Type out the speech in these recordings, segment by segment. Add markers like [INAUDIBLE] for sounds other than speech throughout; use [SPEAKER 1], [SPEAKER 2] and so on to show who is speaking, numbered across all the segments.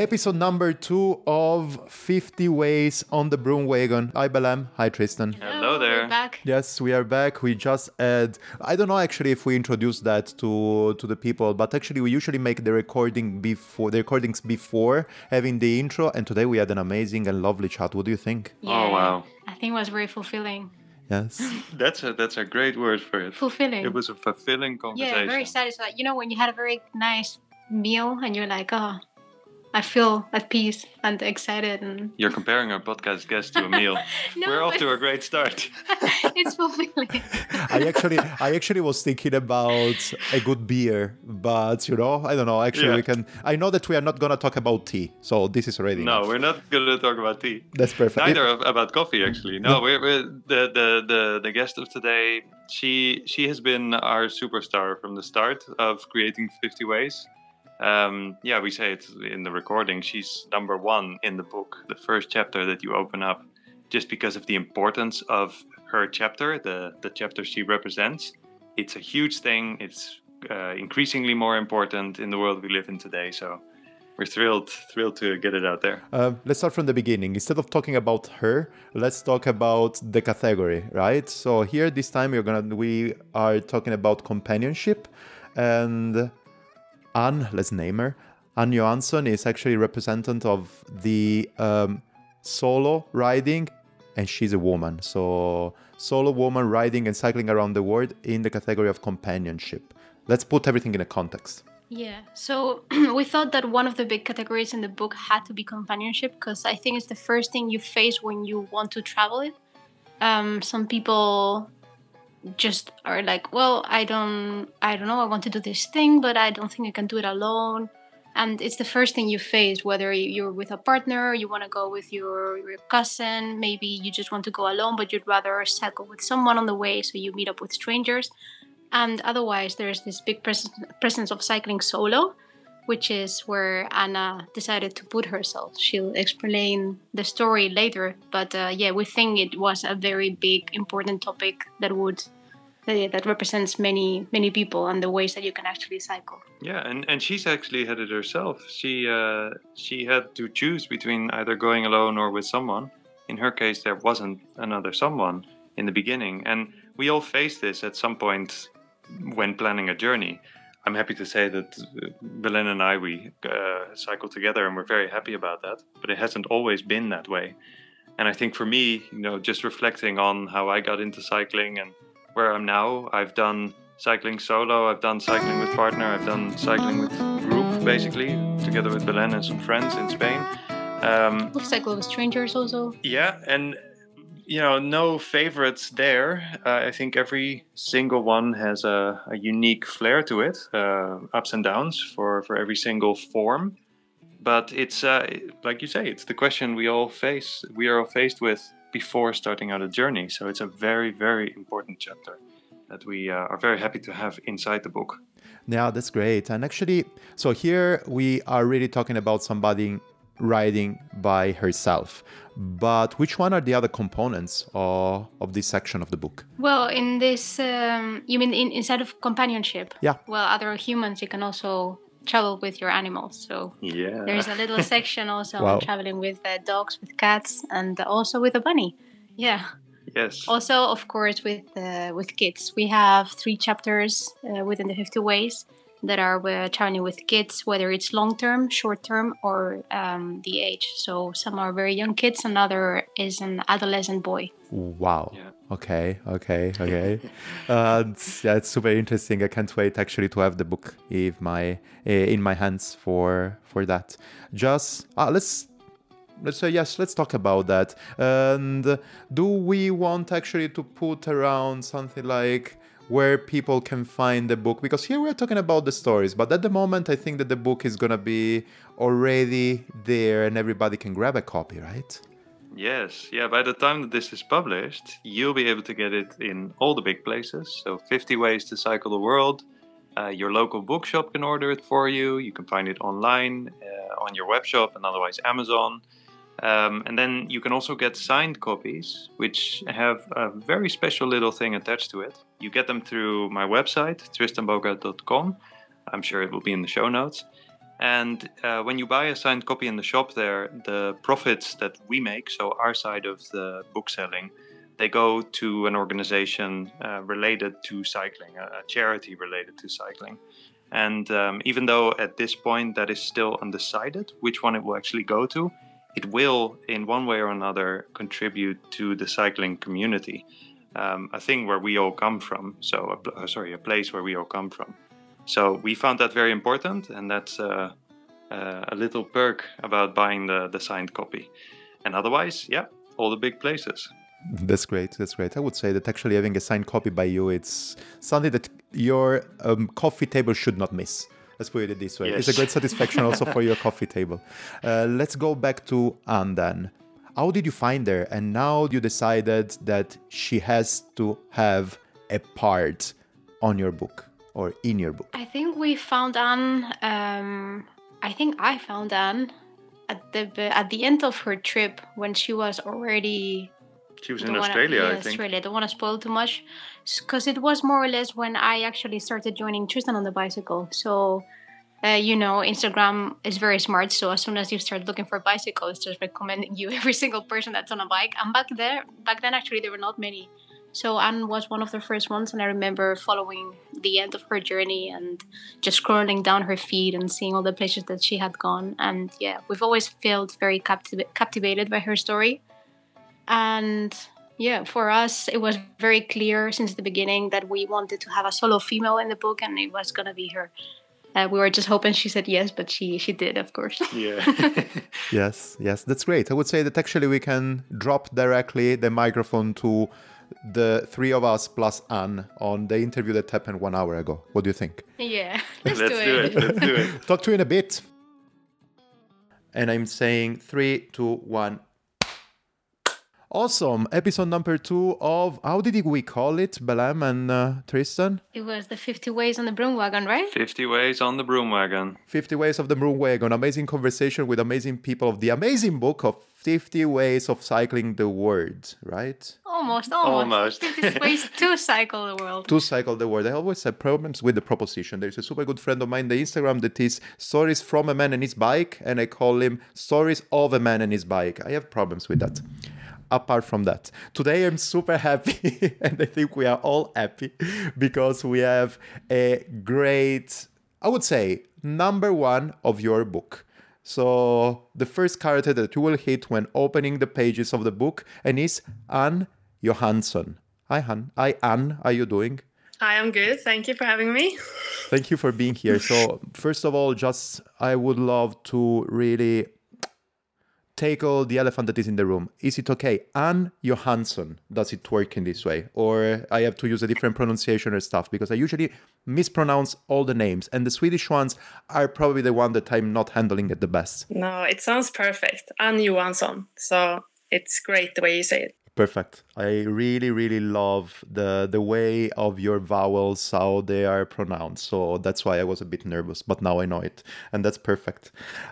[SPEAKER 1] episode number two of 50 Ways on the Broom Wagon. Hi, Belén. Hi, Tristan.
[SPEAKER 2] Hello there.
[SPEAKER 3] We're back.
[SPEAKER 1] Yes, we are back. We just had. I don't know actually if we introduced that to to the people, but actually we usually make the recording before the recordings before having the intro. And today we had an amazing and lovely chat. What do you think?
[SPEAKER 2] Oh, wow.
[SPEAKER 3] I think it was very fulfilling.
[SPEAKER 1] Yes. [LAUGHS]
[SPEAKER 2] That's a that's a great word for it.
[SPEAKER 3] Fulfilling.
[SPEAKER 2] It was a fulfilling conversation.
[SPEAKER 3] yeah, very satisfied. You know, when you had a very nice meal and you're like, oh, I feel at peace and excited and
[SPEAKER 2] You're comparing our podcast guest to a meal. [LAUGHS]
[SPEAKER 3] No,
[SPEAKER 2] We're off to a great start. [LAUGHS]
[SPEAKER 3] it's fulfilling. [LAUGHS]
[SPEAKER 1] I actually, I actually was thinking about a good beer, but you know, I don't know. Actually,
[SPEAKER 2] Yeah.
[SPEAKER 1] we can. I know that we are not gonna talk about tea, so this is already
[SPEAKER 2] No,
[SPEAKER 1] enough.
[SPEAKER 2] we're not going to talk about tea.
[SPEAKER 1] That's perfect.
[SPEAKER 2] Neither of, about coffee, actually. No, we're, we're the, the the the guest of today. She she has been our superstar from the start of creating 50 ways. Um, yeah, we say it in the recording. She's number one in the book, the first chapter that you open up, just because of the importance of her chapter, the the chapter she represents. It's a huge thing. It's uh, increasingly more important in the world we live in today. So. We're thrilled, thrilled to get it out there.
[SPEAKER 1] Uh, let's start from the beginning. Instead of talking about her, let's talk about the category, right? So here, this time, we're gonna we are talking about companionship, and Anne, let's name her. Anne Johansson is actually representative of the um, solo riding, and she's a woman. So solo woman riding and cycling around the world in the category of companionship. Let's put everything in a context.
[SPEAKER 3] Yeah, so [CLEARS THROAT] we thought that one of the big categories in the book had to be companionship because I think it's the first thing you face when you want to travel it. Um, some people just are like, well, I don't, I don't know, I want to do this thing, but I don't think I can do it alone. And it's the first thing you face, whether you're with a partner, you want to go with your, your cousin, maybe you just want to go alone, but you'd rather cycle with someone on the way, so you meet up with strangers and otherwise there's this big pres- presence of cycling solo which is where anna decided to put herself she'll explain the story later but uh, yeah we think it was a very big important topic that would uh, that represents many many people and the ways that you can actually cycle
[SPEAKER 2] Yeah, and, and she's actually had it herself. She uh, she had to choose between either going alone or with someone. In her case, there wasn't another someone in the beginning, and we all face this at some point when planning a journey. I'm happy to say that uh, Belen and I we uh, cycle together, and we're very happy about that. But it hasn't always been that way. And I think for me, you know, just reflecting on how I got into cycling and where I'm now, I've done cycling solo, I've done cycling with partner, I've done cycling with group, basically, together with Belen and some friends in Spain. Um,
[SPEAKER 3] we've cycled with strangers also
[SPEAKER 2] yeah, and you know, no favorites there. Uh, I think every single one has a, a unique flair to it, uh, ups and downs for for every single form. But it's uh, like you say, it's the question we all face. We are all faced with before starting out a journey. So it's a very, very important chapter that we uh, are very happy to have inside the book.
[SPEAKER 1] Yeah, that's great. And actually, so here we are really talking about somebody riding by herself. But which one are the other components of, of this section of the book?
[SPEAKER 3] well in this um, you mean in, inside of companionship
[SPEAKER 1] Yeah.
[SPEAKER 3] well other humans you can also travel with your animals so
[SPEAKER 2] Yeah.
[SPEAKER 3] There's a little [LAUGHS] section also
[SPEAKER 1] Wow.
[SPEAKER 3] on traveling with uh, dogs, with cats, and also with a bunny. Yeah.
[SPEAKER 2] yes.
[SPEAKER 3] Also, of course, with uh, with kids, we have three chapters uh, within the 50 ways that are uh, traveling with kids, whether it's long term, short term, or um, the age. So some are very young kids, another is an adolescent boy.
[SPEAKER 1] Wow.
[SPEAKER 2] Yeah.
[SPEAKER 1] Okay, okay, okay. uh, yeah, it's super interesting. I can't wait actually to have the book in my eh, in my hands for for that. Just ah, let's let's say yes. Let's talk about that. And do we want actually to put around something like where people can find the book? Because here we're talking about the stories, but at the moment I think that the book is gonna be already there and everybody can grab a copy, right?
[SPEAKER 2] Yes, yeah. By the time that this is published, you'll be able to get it in all the big places. So, 50 ways to cycle the world. Uh, your local bookshop can order it for you. You can find it online uh, on your web shop and otherwise Amazon. Um, and then you can also get signed copies, which have a very special little thing attached to it. You get them through my website, tristanbogaard.com. I'm sure it will be in the show notes. And uh, when you buy a signed copy in the shop there, the profits that we make, so our side of the book selling, they go to an organization uh, related to cycling, a charity related to cycling. And um, even though at this point that is still undecided which one it will actually go to, it will, in one way or another, contribute to the cycling community. Um, a thing where we all come from. So, a, uh, sorry, a place where we all come from. So we found that very important, and that's uh, uh, a little perk about buying the, the signed copy. And otherwise, yeah, all the big places.
[SPEAKER 1] That's great. That's great. I would say that actually having a signed copy by you, it's something that your um, coffee table should not miss. Let's put it this way. Yes. It's a great satisfaction also for your [LAUGHS] coffee table. Uh, let's go back to then. How did you find her? And now you decided that she has to have a part on your book or in your book?
[SPEAKER 3] I think we found Anne. Um, I think I found Anne at the at the end of her trip when she was already.
[SPEAKER 2] She was in Australia,
[SPEAKER 3] wanna,
[SPEAKER 2] yeah, I think.
[SPEAKER 3] Australia. Don't want to spoil too much, because it was more or less when I actually started joining Tristan on the bicycle. So. Uh, you know, Instagram is very smart. So as soon as you start looking for bicycles, just recommending [LAUGHS] you every single person that's on a bike. And back there, back then, actually, there were not many so Anne was one of the first ones, and I remember following the end of her journey and just scrolling down her feed and seeing all the places that she had gone. And yeah, we've always felt very captiv- captivated by her story. And yeah, for us, it was very clear since the beginning that we wanted to have a solo female in the book, and it was gonna be her. Uh, we were just hoping she said yes, but she she did, of course. [LAUGHS]
[SPEAKER 2] Yeah. [LAUGHS]
[SPEAKER 1] yes, yes, that's great. I would say that actually we can drop directly the microphone to the three of us plus Anne on the interview that happened one hour ago. What do you think?
[SPEAKER 3] Yeah, [LAUGHS]
[SPEAKER 2] let's, let's do, do it. it. Let's do it.
[SPEAKER 1] Talk to you in a bit. And I'm saying three, two, one. Awesome. Episode number two of, how did we call it, Belén and uh, Tristan?
[SPEAKER 3] It was the 50 Ways on the Broom Wagon, right?
[SPEAKER 2] 50 Ways on the Broom Wagon.
[SPEAKER 1] 50 Ways of the Broom Wagon. Amazing conversation with amazing people of the amazing book of 50 Ways of Cycling the World, right?
[SPEAKER 3] Almost, almost. almost. [LAUGHS] 50 ways to [LAUGHS] cycle the world.
[SPEAKER 1] To cycle the world. I always have problems with the proposition. There's a super good friend of mine on the Instagram that is stories from a man and his bike, and I call him stories of a man and his bike. I have problems with that apart from that, today I'm super happy, [LAUGHS] and I think we are all happy because we have a great, I would say, number one of your book. So the first character that you will hit when opening the pages of the book and is Anne Johansson. Hi, Han. Hi, Anne. How are you doing?
[SPEAKER 4] Hi, I'm good. Thank you for having me.
[SPEAKER 1] Thank you for being here. So, [LAUGHS] first of all, just I would love to really tackle the elephant that is in the room. Is it okay? Anne Johansson, does it work in this way? Or I have to use a different pronunciation or stuff because I usually mispronounce all the names and the Swedish ones are probably the one that I'm not handling at the best.
[SPEAKER 4] No, it sounds perfect. Anne Johansson. So it's great the way you say it
[SPEAKER 1] perfect. I really really love the the way of your vowels how they are pronounced. So that's why i was a bit nervous but now i know it and that's perfect.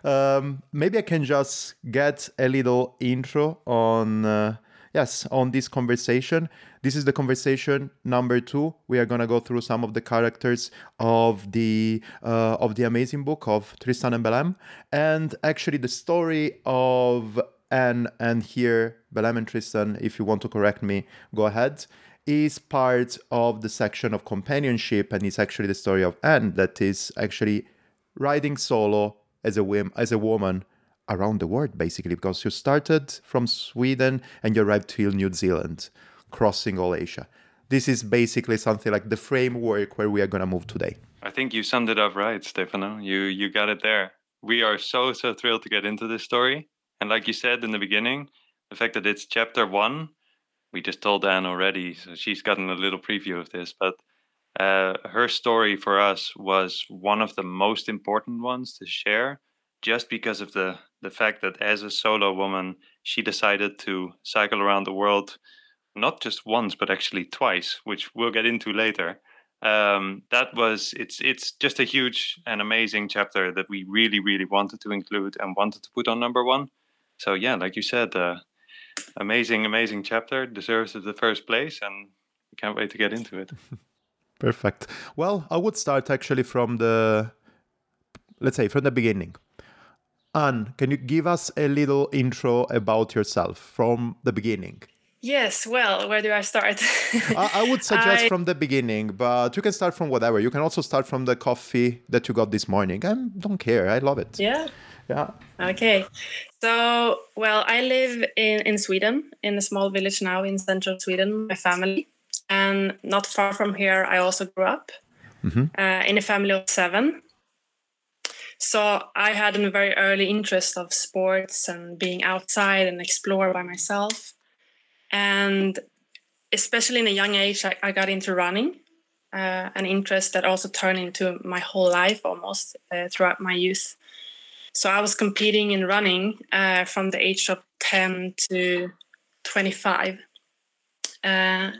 [SPEAKER 1] Um, maybe i can just get a little intro on uh, yes on this conversation. This is the conversation number two. We are going to go through some of the characters of the uh, of the amazing book of tristan and belén and actually the story of and and here Belén and Tristan, if you want to correct me, go ahead, is part of the section of companionship and it's actually the story of Anne that is actually riding solo as a whim, as a woman around the world basically because you started from Sweden and you arrived till New Zealand, crossing all Asia. This is basically something like the framework where we are gonna move today.
[SPEAKER 2] I think you summed it up right, Stefano. You you got it there. We are so so thrilled to get into this story and like you said in the beginning, the fact that it's chapter one, we just told Anne already, so she's gotten a little preview of this, but uh, her story for us was one of the most important ones to share just because of the, the fact that as a solo woman, she decided to cycle around the world not just once, but actually twice, which we'll get into later. Um, that was it's it's just a huge and amazing chapter that we really really wanted to include and wanted to put on number one so yeah, like you said, uh, amazing, amazing chapter deserves the first place, and we can't wait to get into it. [LAUGHS]
[SPEAKER 1] Perfect. Well, I would start actually from the let's say from the beginning. Anne, can you give us a little intro about yourself from the beginning?
[SPEAKER 4] Yes, well, where do I start?
[SPEAKER 1] I, I, would [LAUGHS] suggest I... from the beginning, but you can start from whatever. You can also start from the coffee that you got this morning. I don't care. I love it.
[SPEAKER 4] Yeah.
[SPEAKER 1] Yeah.
[SPEAKER 4] Okay. So, well, I live in, in Sweden, in a small village now in central Sweden, my family. And not far from here, I also grew up mm-hmm. uh, in a family of seven. So I had a very early interest of sports and being outside and explore by myself. And especially in a young age, I, I got into running, uh, an interest that also turned into my whole life almost uh, throughout my youth. So I was competing in running uh, from the age of 10 to 25. Uh,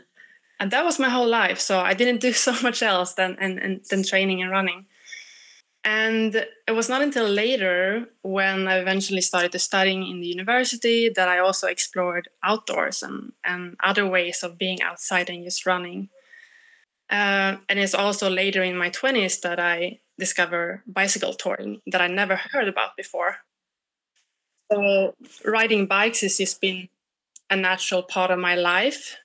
[SPEAKER 4] and that was my whole life. So I didn't do [LAUGHS] so much else than, and, than training and running. And it was not until later when I eventually started studying in the university that I also explored outdoors and, and other ways of being outside and just running. Uh, and it's also later in my 20s that I discover bicycle touring that I never heard about before. So riding bikes has just been a natural part of my life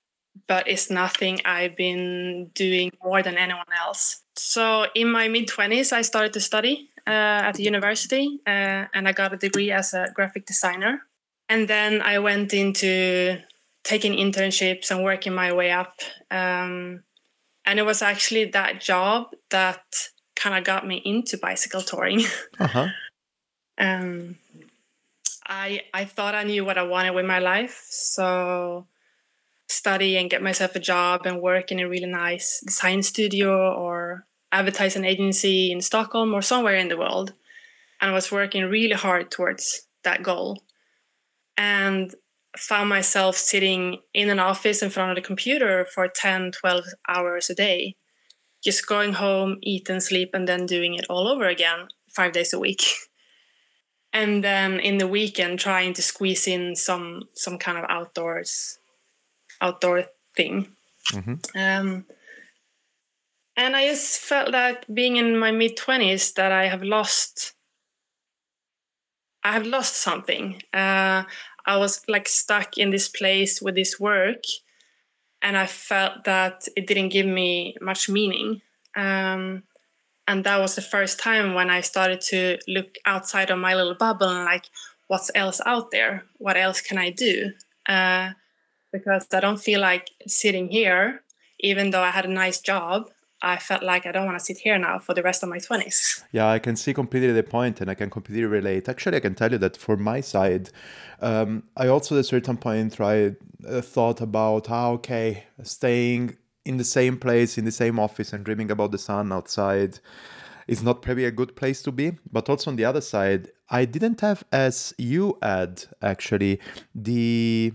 [SPEAKER 4] but it's nothing I've been doing more than anyone else. So in my mid 20s, I started to study uh, at the university uh, and I got a degree as a graphic designer. And then I went into taking internships and working my way up. Um, and it was actually that job that kind of got me into bicycle touring. [LAUGHS] Uh-huh. um, I I thought I knew what I wanted with my life, so study and get myself a job and work in a really nice design studio or advertising agency in Stockholm or somewhere in the world. And I was working really hard towards that goal. And found myself sitting in an office in front of the computer for 10, 12 hours a day, just going home, eat and sleep, and then doing it all over again five days a week. [LAUGHS] and then in the weekend trying to squeeze in some some kind of outdoors outdoor thing. Mm-hmm. Um, and I just felt that being in my mid twenties that I have lost. I have lost something. Uh, I was like stuck in this place with this work, and I felt that it didn't give me much meaning. Um, and that was the first time when I started to look outside of my little bubble and like, what's else out there? What else can I do? Uh, because I don't feel like sitting here, even though I had a nice job. I felt like I don't want to sit here now for the rest of my 20s.
[SPEAKER 1] Yeah, I can see completely the point and I can completely relate. Actually, I can tell you that for my side, um, I also at a certain point tried, uh, thought about how, okay, staying in the same place, in the same office, and dreaming about the sun outside is not probably a good place to be. But also on the other side, I didn't have, as you had actually, the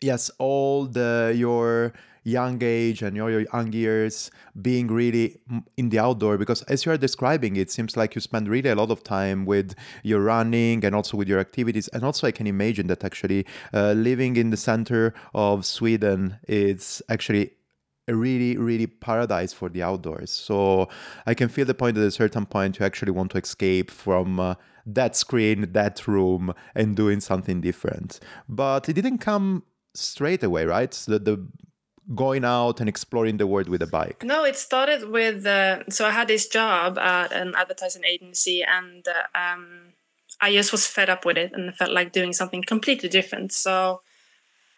[SPEAKER 1] yes, all the your young age and your, young years being really in the outdoor because as you are describing it seems like you spend really a lot of time with your running and also with your activities. And also i can imagine that actually uh, living in the center of sweden is actually a really really paradise for the outdoors. So i can feel the point that at a certain point you actually want to escape from uh, that screen that room and doing something different. But it didn't come straight away, right? The, the going out and exploring the world with a bike?
[SPEAKER 4] No, it started with uh, so I had this job at an advertising agency, and uh, um, I just was fed up with it and felt like doing something completely different. So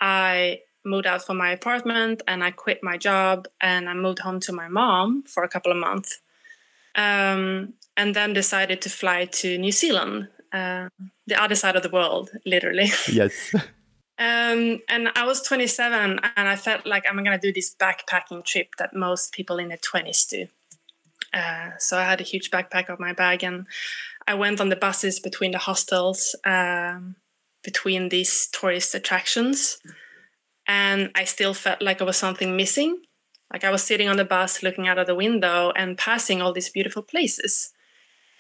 [SPEAKER 4] I moved out from my apartment and I quit my job and I moved home to my mom for a couple of months, um, and then decided to fly to New Zealand, uh, the other side of the world, literally.
[SPEAKER 1] Yes. [LAUGHS]
[SPEAKER 4] Um, and I was 27, and I felt like I'm going to do this backpacking trip that most people in their 20s do. Uh, so I had a huge backpack on my bag, and I went on the buses between the hostels, um, between these tourist attractions, and I still felt like there was something missing. Like I was sitting on the bus, looking out of the window, and passing all these beautiful places.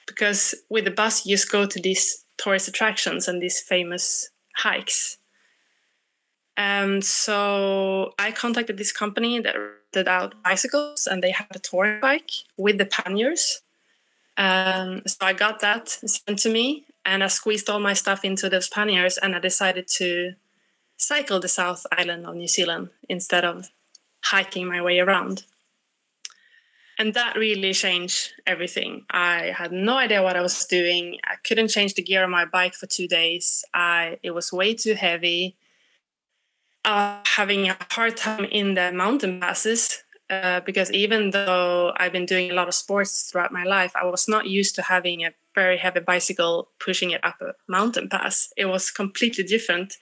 [SPEAKER 4] Because with the bus, you just go to these tourist attractions and these famous hikes and so I contacted this company that rented out bicycles, and they had a touring bike with the panniers. Um, so I got that sent to me, and I squeezed all my stuff into those panniers, and I decided to cycle the South Island of New Zealand instead of hiking my way around. And that really changed everything. I had no idea what I was doing. I couldn't change the gear on my bike for two days. I it was way too heavy. Having a hard time in the mountain passes uh, because even though I've been doing a lot of sports throughout my life, I was not used to having a very heavy bicycle pushing it up a mountain pass. It was completely different.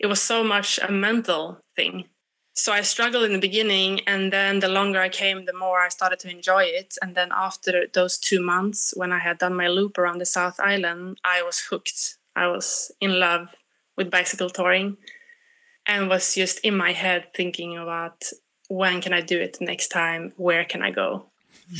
[SPEAKER 4] It was so much a mental thing. So I struggled in the beginning, and then the longer I came, the more I started to enjoy it. And then after those two months, when I had done my loop around the South Island, I was hooked. I was in love with bicycle touring and was just in my head thinking about when can I do it next time? Where can I go?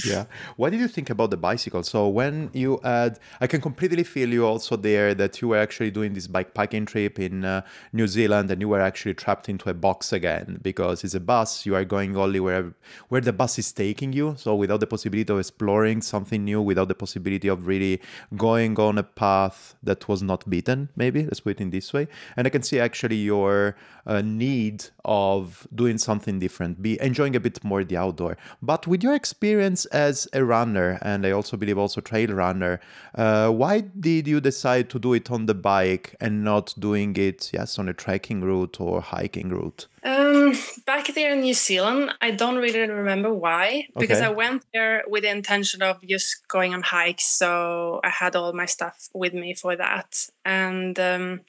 [SPEAKER 1] Yeah. What did you think about the bicycle? So when you had i can completely feel you also there that you were actually doing this bikepacking trip in uh, new zealand and you were actually trapped into a box again because it's a bus. You are going only where where the bus is taking you. So without the possibility of exploring something new without the possibility of really going on a path that was not beaten maybe. Let's put it in this way. And i can see actually your uh, need of doing something different be enjoying a bit more the outdoor. But with your experience experience as a runner, and I also believe also trail runner, uh, why did you decide to do it on the bike and not doing it, yes, on a trekking route or hiking route?
[SPEAKER 4] Um, back there in New Zealand, I don't really remember why, because okay. I went there with the intention of just going on hikes. So I had all my stuff with me for that. And um,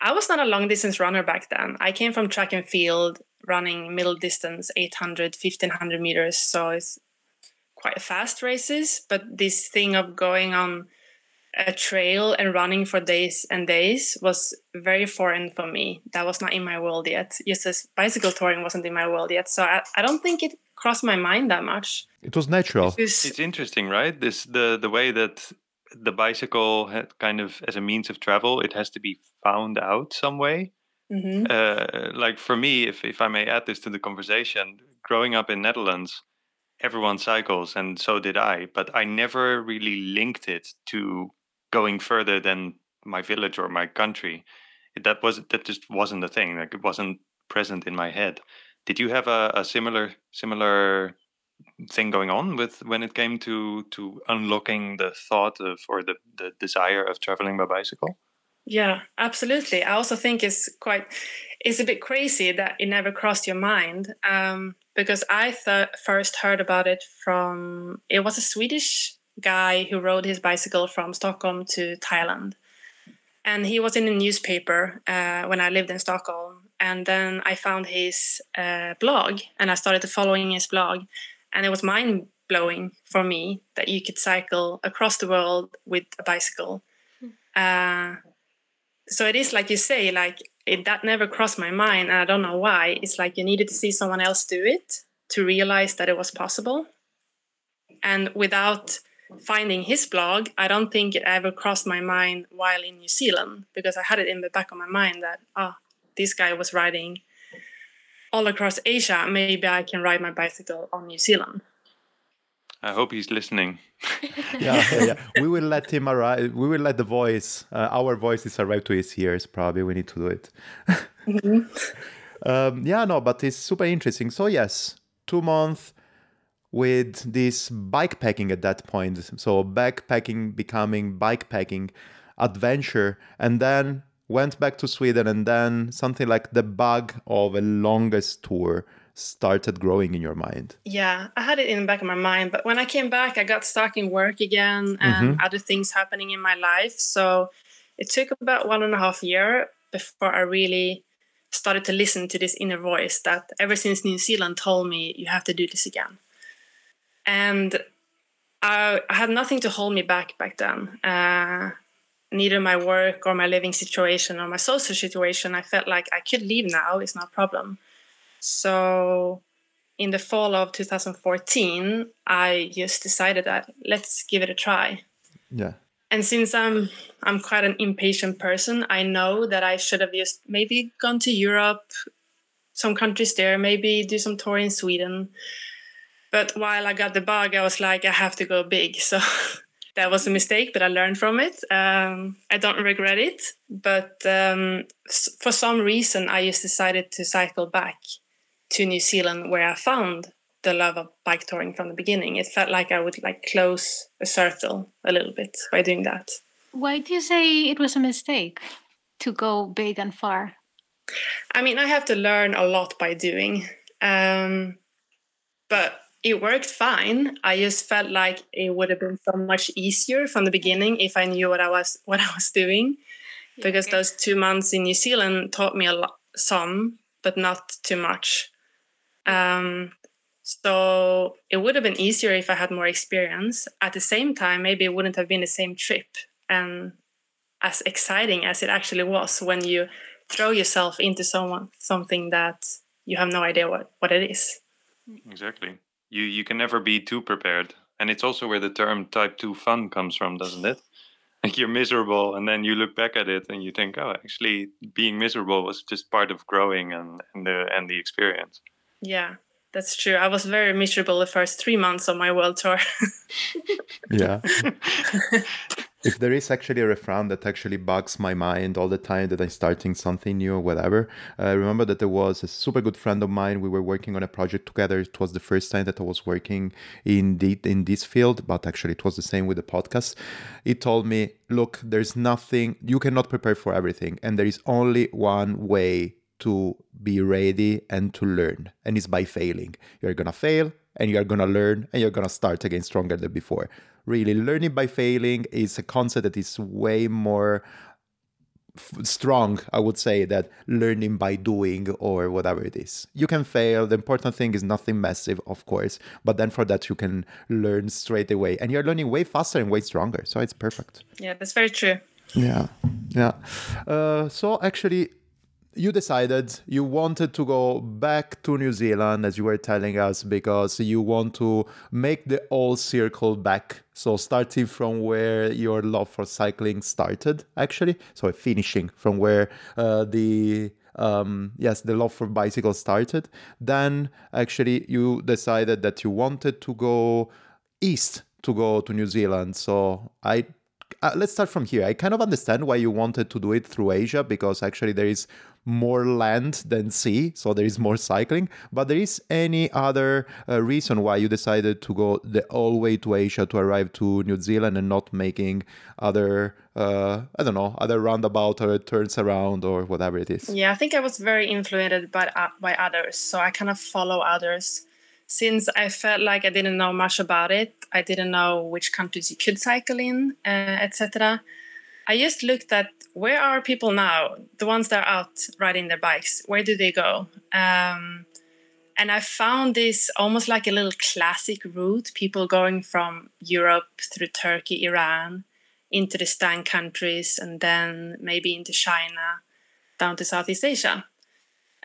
[SPEAKER 4] I was not a long distance runner back then. I came from track and field running middle distance 800 1500 meters so it's quite fast races, but this thing of going on a trail and running for days and days was very foreign for me. That was not in my world yet. Just as bicycle touring wasn't in my world yet. So I, I don't think it crossed my mind that much.
[SPEAKER 1] It was natural.
[SPEAKER 2] It's, it's interesting, right? This the the way that the bicycle had kind of as a means of travel, it has to be found out some way. Mm-hmm. Uh, like for me, if if I may add this to the conversation, growing up in Netherlands, everyone cycles and so did I, but I never really linked it to going further than my village or my country. That was that just wasn't a thing. Like it wasn't present in my head. Did you have a, a similar similar thing going on with when it came to to unlocking the thought of or the the desire of traveling by bicycle?
[SPEAKER 4] Yeah, absolutely. I also think it's quite it's a bit crazy that it never crossed your mind. Um, because I th- first heard about it from it was a Swedish guy who rode his bicycle from Stockholm to Thailand, and he was in a newspaper uh, when I lived in Stockholm. And then I found his uh, blog, and I started following his blog, and it was mind blowing for me that you could cycle across the world with a bicycle. Hmm. Uh, so it is like you say, like it, that never crossed my mind and i don't know why. It's like you needed to see someone else do it to realize that it was possible. And without finding his blog i don't think it ever crossed my mind while in new zealand because i had it in the back of my mind that oh this guy was riding all across asia. Maybe i can ride my bicycle on new zealand
[SPEAKER 2] I hope he's listening. [LAUGHS]
[SPEAKER 1] yeah, yeah, yeah, We will let him arrive. We will let the voice, uh, our voices, arrive to his ears. Probably we need to do it. mm-hmm. [LAUGHS] um, yeah, no, but it's super interesting. So yes, two months with this bike packing at that point. So backpacking becoming bike packing adventure, and then went back to Sweden, and then something like the bug of a longest tour started growing in your mind?
[SPEAKER 4] Yeah, I had it in the back of my mind, but when I came back, I got stuck in work again and mm-hmm. other things happening in my life. So it took about one and a half year before I really started to listen to this inner voice that ever since New Zealand told me you have to do this again. And I, I had nothing to hold me back back then. Uh, neither my work or my living situation or my social situation. I felt like I could leave now, it's not a problem. So in the fall of 2014, I just decided that let's give it a try.
[SPEAKER 1] Yeah.
[SPEAKER 4] And since I'm I'm quite an impatient person, I know that I should have just maybe gone to Europe, some countries there, maybe do some tour in Sweden. But while I got the bug, I was like, I have to go big. So [LAUGHS] that was a mistake, but I learned from it. Um, I don't regret it, but um, for some reason, I just decided to cycle back to New Zealand, where I found the love of bike touring from the beginning. It felt like I would like close a circle a little bit by doing that.
[SPEAKER 3] Why do you say it was a mistake to go big and far?
[SPEAKER 4] I mean, I have to learn a lot by doing. Um, but it worked fine. I just felt like it would have been so much easier from the beginning if I knew what I was what I was doing, because those two months in New Zealand taught me a lot, some, but not too much. Um, so it would have been easier if I had more experience. At the same time, maybe it wouldn't have been the same trip and as exciting as it actually was when you throw yourself into someone something that you have no idea what, what it is.
[SPEAKER 2] Exactly. You you can never be too prepared. And it's also where the term type two fun comes from, doesn't it? [LAUGHS] Like you're miserable and then you look back at it and you think, oh actually being miserable was just part of growing and, and the and the experience.
[SPEAKER 4] Yeah. That's true. I was very miserable the first three months of my world tour. [LAUGHS]
[SPEAKER 1] yeah. [LAUGHS] if there is actually a refrain that actually bugs my mind all the time that I'm starting something new or whatever, I uh, remember that there was a super good friend of mine. We were working on a project together. It was the first time that I was working in the, in this field, but actually it was the same with the podcast. He told me, "Look, there's nothing you cannot prepare for everything, and there is only one way to be ready and to learn. And it's by failing. You're going to fail and you're going to learn and you're going to start again stronger than before. Really, learning by failing is a concept that is way more f- strong, I would say, that learning by doing or whatever it is. You can fail. The important thing is nothing massive, of course, but then for that, you can learn straight away and you're learning way faster and way stronger. So it's perfect.
[SPEAKER 4] Yeah, that's very true.
[SPEAKER 1] Yeah, yeah. Uh, so actually, you decided you wanted to go back to New Zealand, as you were telling us, because you want to make the whole circle back. So, starting from where your love for cycling started, actually, so finishing from where uh, the um, yes, the love for bicycles started. Then, actually, you decided that you wanted to go east to go to New Zealand. So, I uh, let's start from here. I kind of understand why you wanted to do it through Asia because actually there is more land than sea, so there is more cycling. But there is any other uh, reason why you decided to go the whole way to Asia to arrive to New Zealand and not making other, uh, I don't know, other roundabout or turns around or whatever it is?
[SPEAKER 4] Yeah, I think I was very influenced by uh, by others, so I kind of follow others. Since I felt like I didn't know much about it, I didn't know which countries you could cycle in, uh, etc. I just looked at where are people now? The ones that are out riding their bikes, where do they go? Um, and I found this almost like a little classic route people going from Europe through Turkey, Iran, into the Stan countries, and then maybe into China, down to Southeast Asia.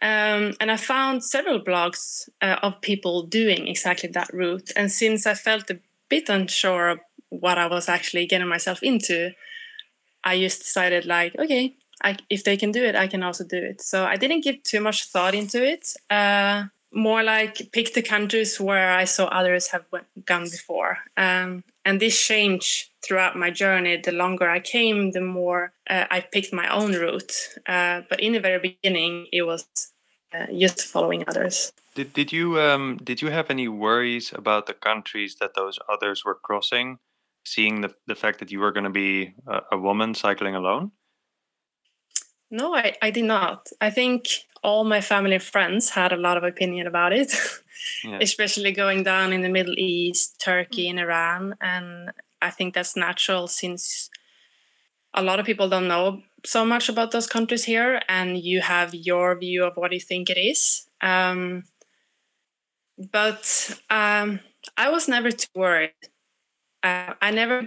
[SPEAKER 4] Um, and I found several blogs uh, of people doing exactly that route. And since I felt a bit unsure of what I was actually getting myself into, I just decided like, okay, I, if they can do it, I can also do it. So I didn't give too much thought into it. Uh, more like pick the countries where I saw others have gone before. Um, and this changed throughout my journey. The longer I came, the more uh, I picked my own route. Uh, but in the very beginning, it was uh, just following others.
[SPEAKER 2] Did, did you um, did you have any worries about the countries that those others were crossing? Seeing the, the fact that you were going to be a, a, woman cycling alone?
[SPEAKER 4] No, I, I did not. I think all my family and friends had a lot of opinion about it, [LAUGHS] yeah. especially going down in the Middle East, Turkey, and Iran. And I think that's natural since a lot of people don't know so much about those countries here, and you have your view of what you think it is. Um, but um, I was never too worried uh, I never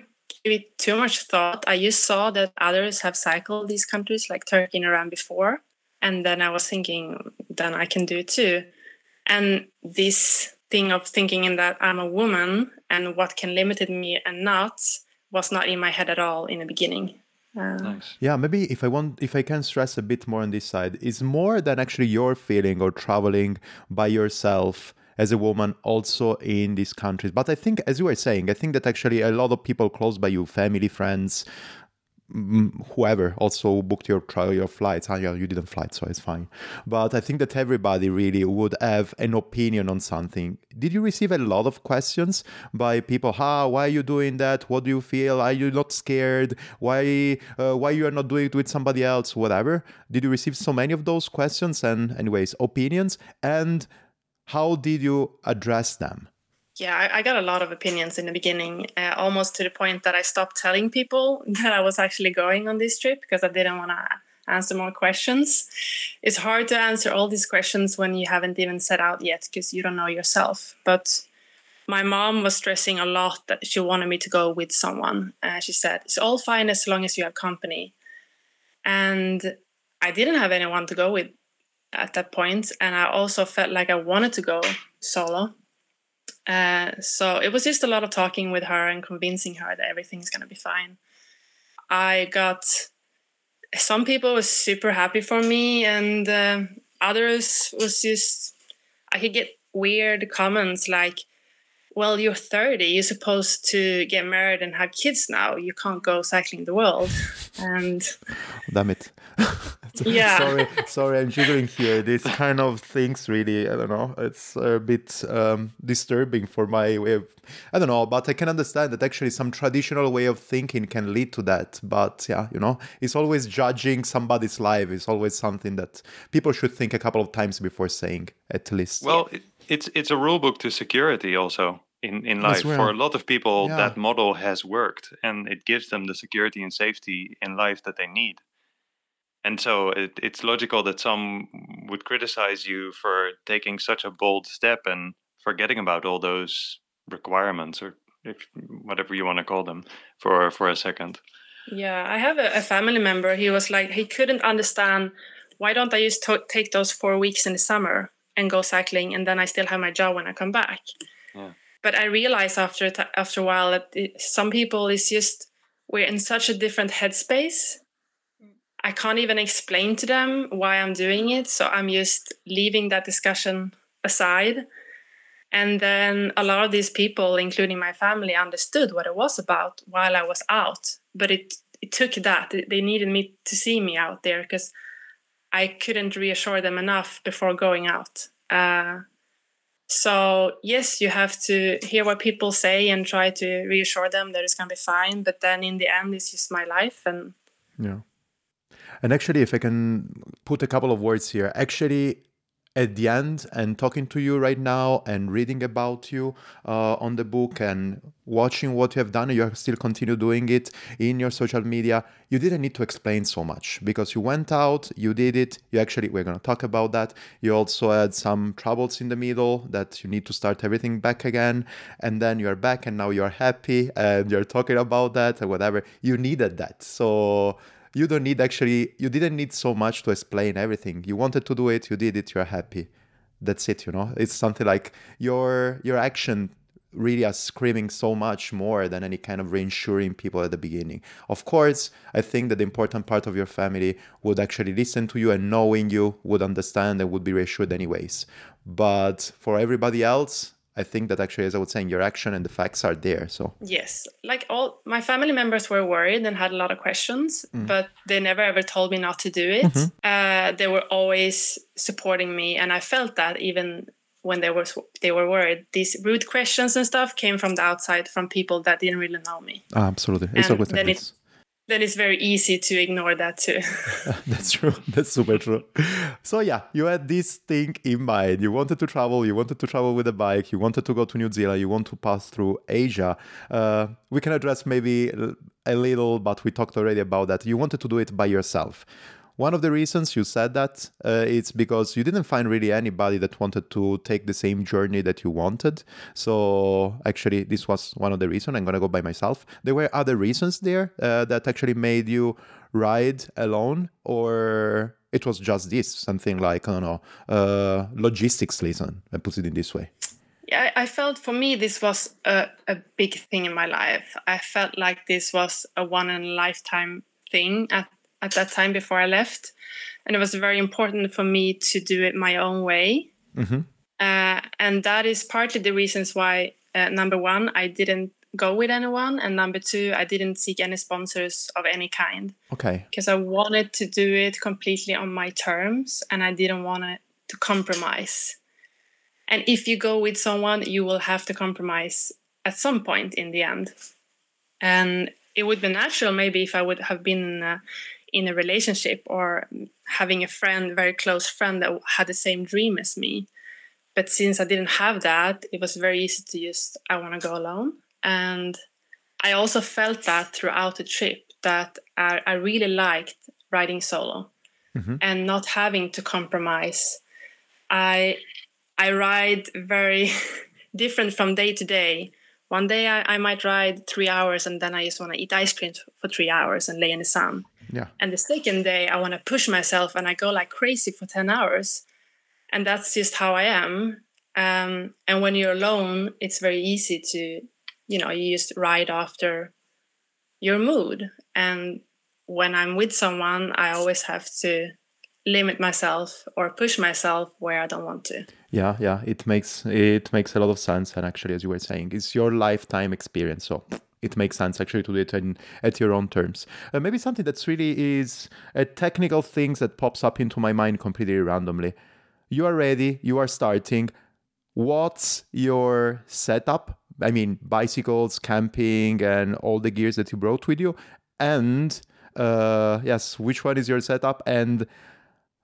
[SPEAKER 4] gave it too much thought. I just saw that others have cycled these countries like Turkey and Iran before. And then I was thinking, then I can do it too. And this thing of thinking in that I'm a woman and what can limit me and not was not in my head at all in the beginning.
[SPEAKER 1] Uh, nice. Yeah, maybe if I want, if I can stress a bit more on this side, it's more than actually your feeling or traveling by yourself as a woman also in these countries. But I think, as you were saying, I think that actually a lot of people close by you, family, friends, whoever also booked your trial your flights. Ah, yeah, you didn't fly, so it's fine. But I think that everybody really would have an opinion on something. Did you receive a lot of questions by people? Ah, why are you doing that? What do you feel? Are you not scared? Why uh, why you are not doing it with somebody else? Whatever. Did you receive so many of those questions and anyways opinions? And how did you address them?
[SPEAKER 4] yeah, I, I, got a lot of opinions in the beginning, uh, almost to the point that I stopped telling people [LAUGHS] that I was actually going on this trip because I didn't want to answer more questions. It's hard to answer all these questions when you haven't even set out yet because you don't know yourself. But my mom was stressing a lot that she wanted me to go with someone. Uh, she said, It's all fine as long as you have company. And I didn't have anyone to go with at that point, And I also felt like I wanted to go solo uh, so it was just a lot of talking with her and convincing her that everything's gonna be fine. I got some people was super happy for me, and uh, others was just I could get weird comments like, "Well, you're 30. You're supposed to get married and have kids now. You can't go cycling the world." And
[SPEAKER 1] damn it. [LAUGHS] [LAUGHS]
[SPEAKER 4] yeah.
[SPEAKER 1] sorry, sorry, I'm jiggling here. These kind of things really, I don't know. It's a bit um, disturbing for my way of, I don't know, but I can understand that actually some traditional way of thinking can lead to that. But yeah, you know, it's always judging somebody's life. It's always something that people should think a couple of times before saying, at least.
[SPEAKER 2] Well, it, it's it's a rule book to security also in, in life. For a lot of people, yeah. that model has worked and it gives them the security and safety in life that they need and so it, it's logical that some would criticize you for taking such a bold step and forgetting about all those requirements or if whatever you want to call them for for a second
[SPEAKER 4] yeah i have a, a family member he was like he couldn't understand why don't i just to- take those four weeks in the summer and go cycling and then i still have my job when i come back yeah. but i realized after t- after a while that it, some people is just we're in such a different headspace I can't even explain to them why I'm doing it. So I'm just leaving that discussion aside. And then a lot of these people, including my family, understood what it was about while I was out. But it, it took that. They needed me to see me out there because I couldn't reassure them enough before going out. Uh, so, yes, you have to hear what people say and try to reassure them that it's going to be fine. But then in the end, it's just my life. And
[SPEAKER 1] yeah and actually, if I can put a couple of words here, actually, at the end and talking to you right now and reading about you uh, on the book and watching what you have done you are still continue doing it in your social media you didn't need to explain so much because you went out you did it you actually we're going to talk about that. You also had some troubles in the middle that you need to start everything back again. And then you're back and now you're happy and you're talking about that or whatever. You needed that. So you don't need actually you didn't need so much to explain everything. You wanted to do it you did it you're happy. That's it you know? It's something like your your action really are screaming so much more than any kind of reassuring people at the beginning. Of course i think that the important part of your family would actually listen to you and knowing you would understand and would be reassured anyways. But for everybody else I think that actually, as I was saying, your action and the facts are there. So
[SPEAKER 4] yes, like all my family members were worried and had a lot of questions, mm. but they never ever told me not to do it. Mm-hmm. Uh, they were always supporting me, and I felt that even when they were they were worried. These rude questions and stuff came from the outside, from people that didn't really know me.
[SPEAKER 1] Ah, absolutely, it's
[SPEAKER 4] and then it, then it's very easy to ignore that too. [LAUGHS]
[SPEAKER 1] That's true. That's super true. So yeah, you had this thing in mind. You wanted to travel. You wanted to travel with a bike. You wanted to go to New Zealand. You want to pass through Asia. Uh, we can address maybe a little, but we talked already about that. You wanted to do it by yourself. One of the reasons you said that uh, it's because you didn't find really anybody that wanted to take the same journey that you wanted. So actually, this was one of the reasons. I'm gonna go by myself. There were other reasons there uh, that actually made you ride alone, or it was just this something like I don't know uh, logistics reason. I put it in this way.
[SPEAKER 4] Yeah, I felt for me this was a, a big thing in my life. I felt like this was a one in a lifetime thing at at that time before I left, and it was very important for me to do it my own way. Mm-hmm. uh, and that is partly the reasons why uh, number one i didn't go with anyone. And number two i didn't seek any sponsors of any kind.
[SPEAKER 1] Okay.
[SPEAKER 4] Because i wanted to do it completely on my terms and i didn't want to compromise. And if you go with someone you will have to compromise at some point in the end. And it would be natural maybe if i would have been in a, in a relationship or having a friend very close friend that had the same dream as me but since i didn't have that it was very easy to just i want to go alone and I also felt that throughout the trip that I, I really liked riding solo mm-hmm. and not having to compromise. I I ride very [LAUGHS] different from day to day. One day I, I might ride three hours and then I just want to eat ice cream for three hours and lay in the sun.
[SPEAKER 1] Yeah.
[SPEAKER 4] And the second day I want to push myself and I go like crazy for 10 hours. And that's just how I am. Um, and when you're alone, it's very easy to you know you just ride after your mood and when i'm with someone i always have to limit myself or push myself where i don't want to
[SPEAKER 1] yeah yeah it makes it makes a lot of sense and actually as you were saying it's your lifetime experience so it makes sense actually to do it in, at your own terms. Uh, maybe something that's really is a technical thing that pops up into my mind completely randomly. You are ready, you are starting. What's your setup? I mean, bicycles, camping, and all the gears that you brought with you. And uh, yes, which one is your setup? And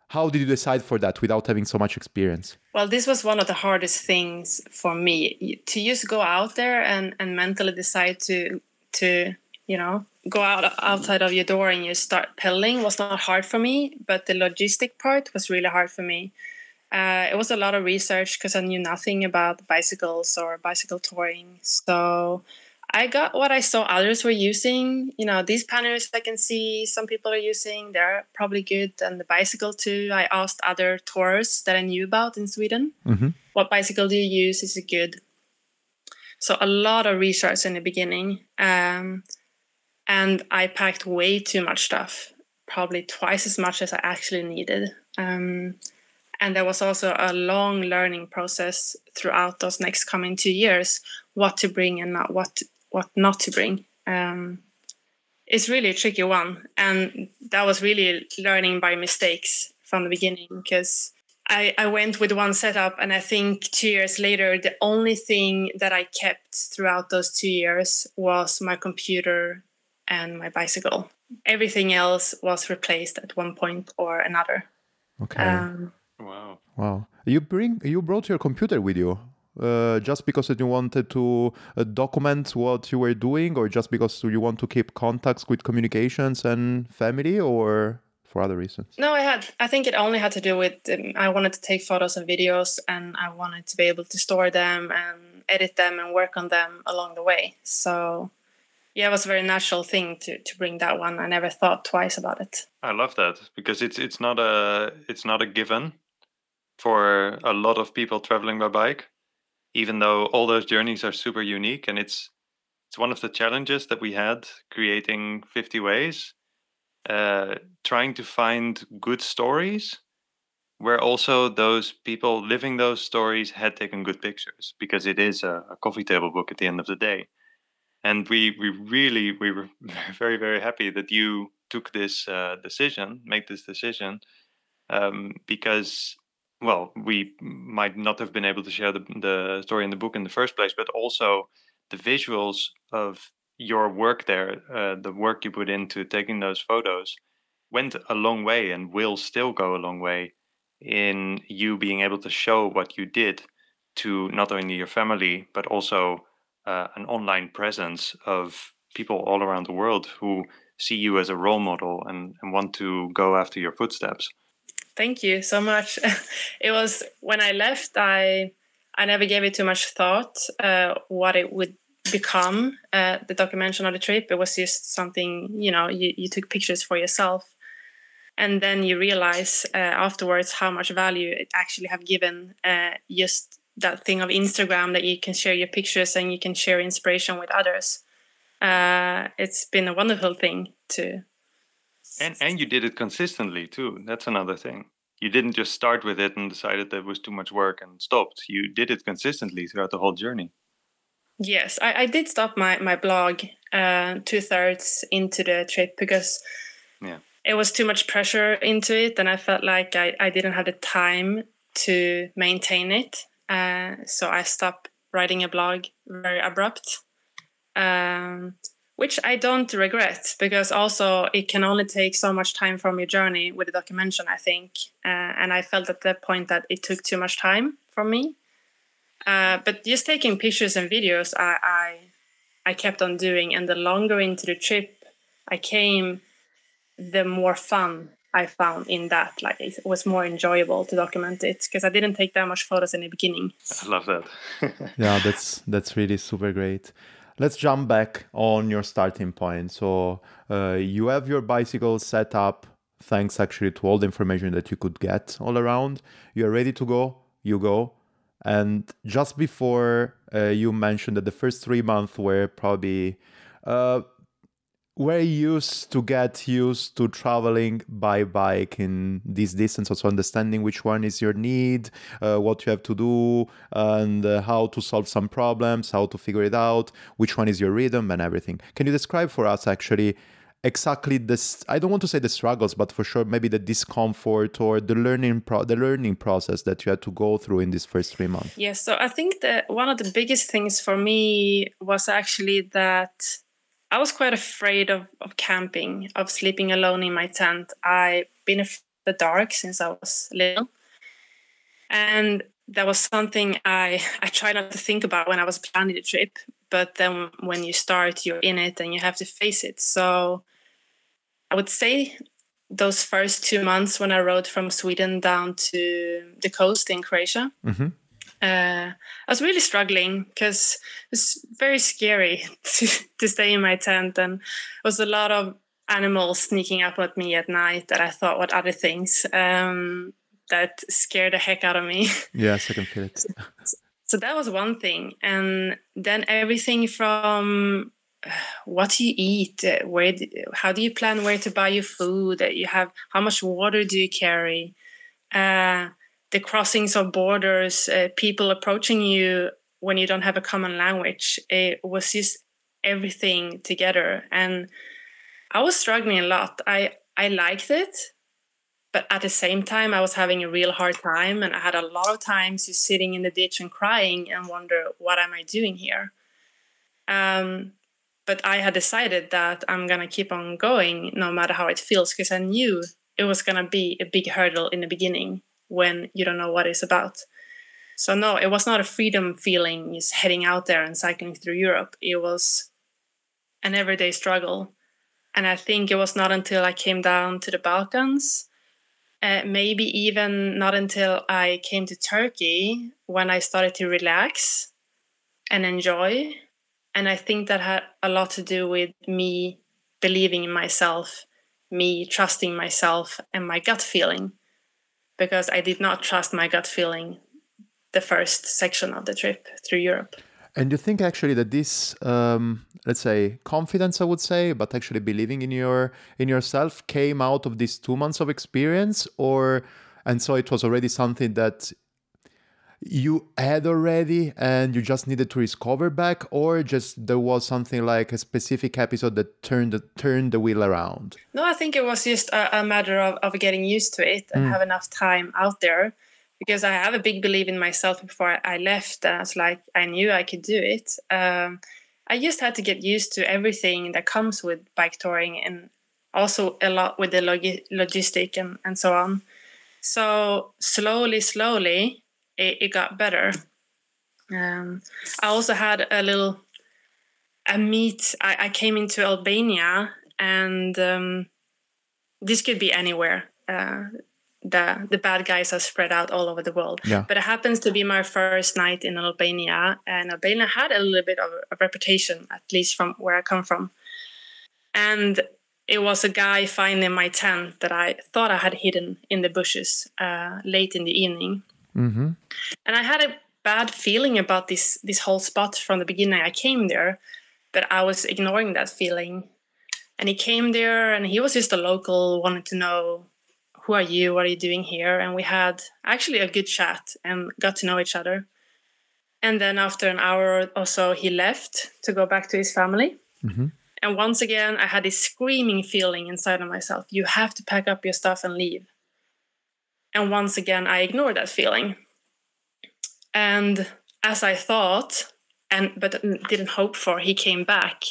[SPEAKER 1] how did you decide for that without having so much experience?
[SPEAKER 4] Well, this was one of the hardest things for me to just go out there and, and mentally decide to to you know go out outside of your door and you start pedaling was not hard for me, but the logistic part was really hard for me. Uh, it was a lot of research because I knew nothing about bicycles or bicycle touring. So I got what I saw others were using. You know, these panniers I can see some people are using, they're probably good. And the bicycle too, I asked other tours that I knew about in Sweden.
[SPEAKER 1] Mm-hmm.
[SPEAKER 4] What bicycle do you use? Is it good? So a lot of research in the beginning. Um, and I packed way too much stuff, probably twice as much as I actually needed. Um, and there was also a long learning process throughout those next coming two years what to bring and not what what not to bring um, it's really a tricky one and that was really learning by mistakes from the beginning because I, I went with one setup and i think two years later the only thing that i kept throughout those two years was my computer and my bicycle everything else was replaced at one point or another
[SPEAKER 1] okay
[SPEAKER 4] um,
[SPEAKER 2] Wow.
[SPEAKER 1] Wow. You bring you brought your computer with you. Uh, just because you wanted to uh, document what you were doing, or just because you want to keep contacts with communications and family, or for other reasons?
[SPEAKER 4] No, I had. I think it only had to do with um, I wanted to take photos and videos, and I wanted to be able to store them and edit them and work on them along the way. So, yeah, it was a very natural thing to to bring that one. I never thought twice about it.
[SPEAKER 2] I love that because it's it's not a it's not a given for a lot of people traveling by bike even though all those journeys are super unique and it's it's one of the challenges that we had creating 50 ways uh, trying to find good stories where also those people living those stories had taken good pictures because it is a, a coffee table book at the end of the day. And we we really we were [LAUGHS] very very happy that you took this uh, decision make this decision um, because well, we might not have been able to share the, the story in the book in the first place, but also the visuals of your work there, uh, the work you put into taking those photos, went a long way and will still go a long way in you being able to show what you did to not only your family, but also uh, an online presence of people all around the world who see you as a role model and, and want to go after your footsteps.
[SPEAKER 4] Thank you so much. [LAUGHS] it was when I left, I I never gave it too much thought uh, what it would become. Uh, the documentation of the trip. It was just something you know you, you took pictures for yourself, and then you realize uh, afterwards how much value it actually have given. Uh, just that thing of Instagram that you can share your pictures and you can share inspiration with others. Uh, it's been a wonderful thing to
[SPEAKER 2] and and you did it consistently too that's another thing you didn't just start with it and decided that it was too much work and stopped. You did it consistently throughout the whole journey.
[SPEAKER 4] Yes, I, I did stop my my blog uh, two thirds into the trip because
[SPEAKER 2] yeah.
[SPEAKER 4] it was too much pressure into it, and I felt like I, I didn't have the time to maintain it. Uh, so I stopped writing a blog very abrupt, um, which I don't regret because also it can only take so much time from your journey with the documentation, I think. Uh, and I felt at that point that it took too much time from me. Uh, but just taking pictures and videos, I, I I kept on doing, and the longer into the trip I came, the more fun I found in that. Like it was more enjoyable to document it because I didn't take that much photos in the beginning.
[SPEAKER 2] I love that. [LAUGHS]
[SPEAKER 1] yeah, that's that's really super great. Let's jump back on your starting point. So uh, you have your bicycle set up, thanks actually to all the information that you could get all around. You're ready to go. You go and just before uh, you mentioned that the first three months were probably uh, were used to get used to traveling by bike in this distance, also understanding which one is your need, uh, what you have to do, and uh, how to solve some problems, how to figure it out, which one is your rhythm, and everything. Can you describe for us actually exactly this i don't want to say the struggles but for sure maybe the discomfort or the learning pro- the learning process that you had to go through in these first three months
[SPEAKER 4] yes so i think that one of the biggest things for me was actually that i was quite afraid of, of camping of sleeping alone in my tent. I've been afraid of the dark since i was little. And that was something i i tried not to think about when i was planning the trip but then when you start you're in it and you have to face it. So I would say those first two months when I rode from Sweden down to the coast in Croatia, mm-hmm. Uh, I was really struggling because it was very scary [LAUGHS] to, to stay in my tent, and it was a lot of animals sneaking up at me at night that I thought were other things um, that scared the heck out of me. [LAUGHS]
[SPEAKER 1] Yes, I can feel it.
[SPEAKER 4] so that was one thing, and then everything from what do you eat uh, where do, how do you plan where to buy your food that you have how much water do you carry uh, the crossings of borders uh, people approaching you when you don't have a common language it was just everything together. And i was struggling a lot. I i liked it but at the same time i was having a real hard time and i had a lot of times just sitting in the ditch and crying and wonder what am i doing here? Um, but I had decided that I'm gonna keep on going no matter how it feels because I knew it was gonna be a big hurdle in the beginning when you don't know what it's about. So no, it was not a freedom feeling just heading out there and cycling through Europe. It was an everyday struggle. And I think it was not until I came down to the Balkans, uh, maybe even not until I came to Turkey when I started to relax and enjoy and I think that had a lot to do with me believing in myself, me trusting myself and my gut feeling, because I did not trust my gut feeling the first section of the trip through Europe.
[SPEAKER 1] And you think actually that this, um, let's say, confidence, I would say, but actually believing in your in yourself, came out of these two months of experience, or and so it was already something that you had already and you just needed to discover back or just there was something like a specific episode that turned the, turned the wheel around?
[SPEAKER 4] No i think it was just a, a matter of, of getting used to it and mm. have enough time out there because i have a big belief in myself before i left and i was like i knew i could do it. Um, i just had to get used to everything that comes with bike touring and also a lot with the log- logistic and, and so on. So slowly slowly it, it got better. Um, I also had a little a meet. I, I came into Albania, and um, this could be anywhere. Uh, the the bad guys are spread out all over the world.
[SPEAKER 1] Yeah.
[SPEAKER 4] But it happens to be my first night in Albania, and Albania had a little bit of a reputation, at least from where I come from. And it was a guy finding my tent that I thought I had hidden in the bushes uh, late in the evening.
[SPEAKER 1] Mm-hmm.
[SPEAKER 4] And I had a bad feeling about this this whole spot from the beginning. I came there, but I was ignoring that feeling. And he came there, and he was just a local, wanted to know who are you? What are you doing here? And we had actually a good chat and got to know each other. And then after an hour or so, he left to go back to his family. Mm-hmm. And once again, I had this screaming feeling inside of myself you have to pack up your stuff and leave. And once again, I ignored that feeling. And as I thought, and but didn't hope for, he came back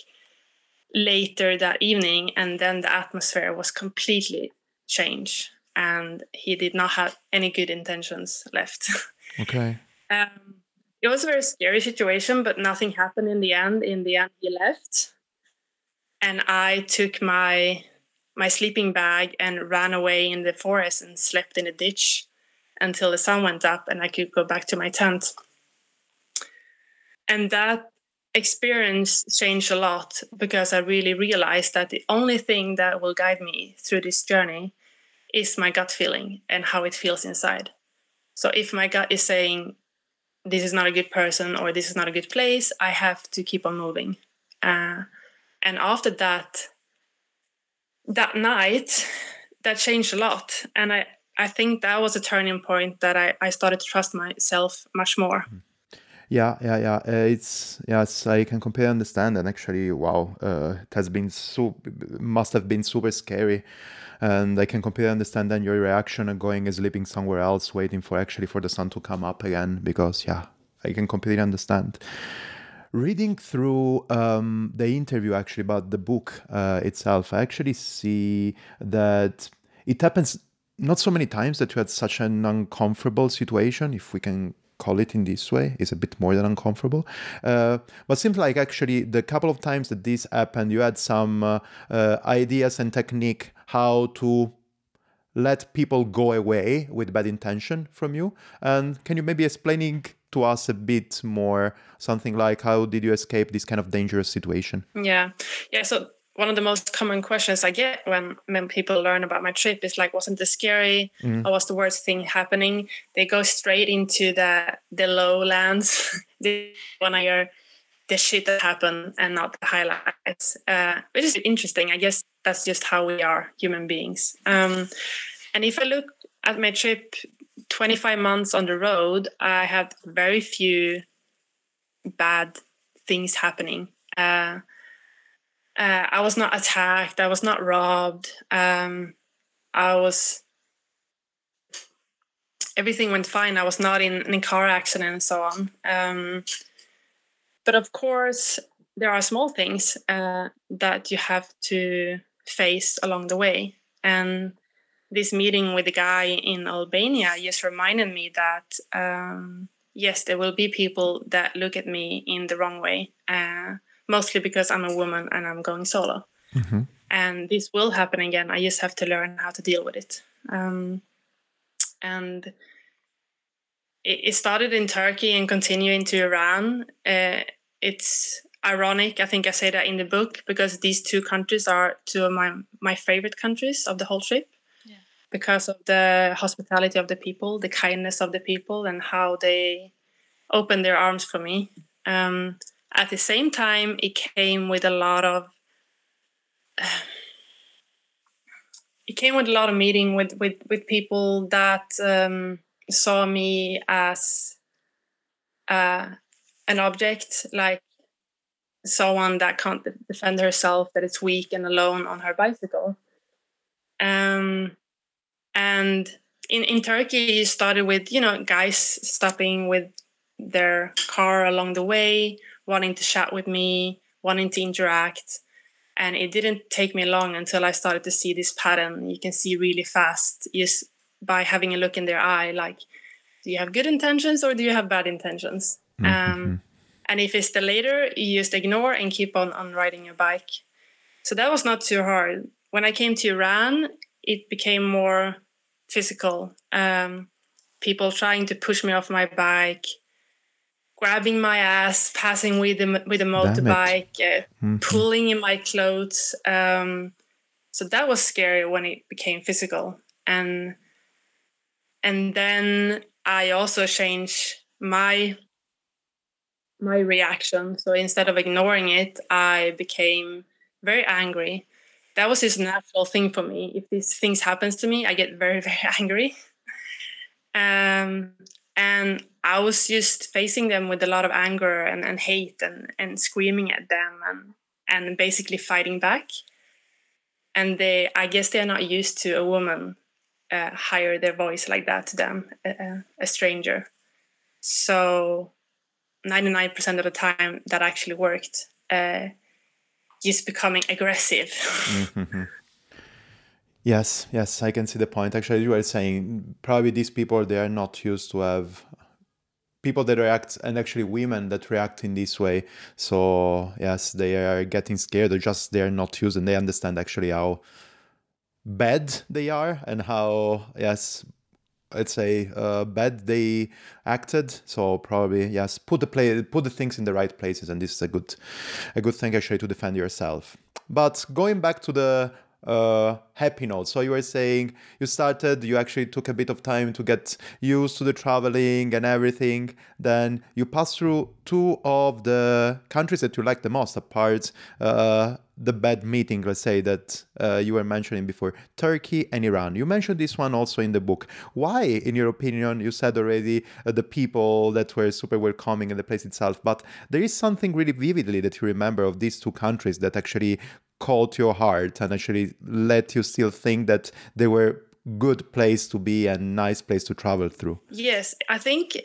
[SPEAKER 4] later that evening, and then the atmosphere was completely changed, and he did not have any good intentions left. [LAUGHS]
[SPEAKER 1] Okay.
[SPEAKER 4] um, it was a very scary situation, but nothing happened in the end. In the end, he left, and I took my my sleeping bag and ran away in the forest and slept in a ditch until the sun went up and I could go back to my tent. And that experience changed a lot because I really realized that the only thing that will guide me through this journey is my gut feeling and how it feels inside. So if my gut is saying, this is not a good person or this is not a good place, I have to keep on moving. Uh, and after that, that night, that changed a lot. And I, I think that was a turning point that I, I started to trust myself much more. Mm.
[SPEAKER 1] Yeah, yeah, yeah. Uh, it's yes, I can completely understand. And actually, wow, uh, it has been so must have been super scary. And I can completely understand then your reaction and going and sleeping somewhere else, waiting for actually for the sun to come up again. Because yeah, I can completely understand. Reading through um, the interview actually about the book uh, itself, I actually see that it happens not so many times that you had such an uncomfortable situation, if we can call it in this way is a bit more than uncomfortable. Uh, but seems like actually the couple of times that this happened you had some uh, uh, ideas and technique how to let people go away with bad intention from you. And can you maybe explaining to us a bit more something like how did you escape this kind of dangerous situation
[SPEAKER 4] yeah yeah so one of the most common questions I get when, when people learn about my trip is like, wasn't this scary? Mm. Or was the worst thing happening? They go straight into the the lowlands. [LAUGHS] they want to hear the shit that happened and not the highlights, uh, which is interesting. I guess that's just how we are human beings. Um, and if I look at my trip, 25 months on the road, I had very few bad things happening. Uh, uh, I was not attacked. I was not robbed. Um, I was. Everything went fine. I was not in, in a car accident and so on. Um, but of course, there are small things uh, that you have to face along the way. And this meeting with the guy in Albania just reminded me that um, yes, there will be people that look at me in the wrong way. Uh, mostly because I'm a woman and I'm going solo. Mm-hmm. And this will happen again. I just have to learn how to deal with it. Um, and it, it, started in Turkey and continue to Iran. Uh, it's ironic. I think I say that in the book because these two countries are two of my my favorite countries of the whole trip. Because of the hospitality of the people, the kindness of the people, and how they opened their arms for me. Um, at the same time, it came with a lot of uh, [SIGHS] it came with a lot of meeting with with with people that um, saw me as uh, an object, like someone that can't defend herself, that is weak and alone on her bicycle. Um, and in in Turkey, it started with you know guys stopping with their car along the way wanting to chat with me, wanting to interact. And it didn't take me long until I started to see this pattern. You can see really fast just by having a look in their eye, like, do you have good intentions or do you have bad intentions? Mm-hmm. Um, and if it's the later, you just ignore and keep on, on riding your bike. So that was not too hard. When I came to Iran, it became more physical. Um, people trying to push me off my bike, grabbing my ass, passing with the with a motorbike, uh, mm-hmm. pulling in my clothes. Um, so that was scary when it became physical, and and then I also changed my my reaction. So instead of ignoring it, I became very angry. That was a natural thing for me. If these things happens to me, I get very [LAUGHS] very angry. Um, and I was just facing them with a lot of anger and, and hate and, and screaming at them and and basically fighting back. And they, I guess, they are not used to a woman uh, hire their voice like that to them, a, a stranger. So, ninety nine percent of the time, that actually worked. Uh, just becoming aggressive. Mm-hmm.
[SPEAKER 1] Yes, yes, I can see the point. Actually, you were saying probably these people they are not used to have people that react and actually women that react in this way. So yes, they are getting scared or just they are not used and they understand actually how bad they are and how yes let's say uh, bad they acted. So probably yes put the play put the things in the right places and this is a good a good thing actually to defend yourself. But going back to the uh, happy note. So you were saying you started, you actually took a bit of time to get used to the traveling and everything. Then you passed through two of the countries that you like the most, apart uh, the bad meeting, let's say that uh, you were mentioning before, Turkey and Iran. You mentioned this one also in the book. Why, in your opinion, you said already uh, the people that were super welcoming in the place itself, but there is something really vividly that you remember of these two countries that actually caught your heart and actually let you still think that they were good place to be and nice place to travel through?
[SPEAKER 4] Yes i think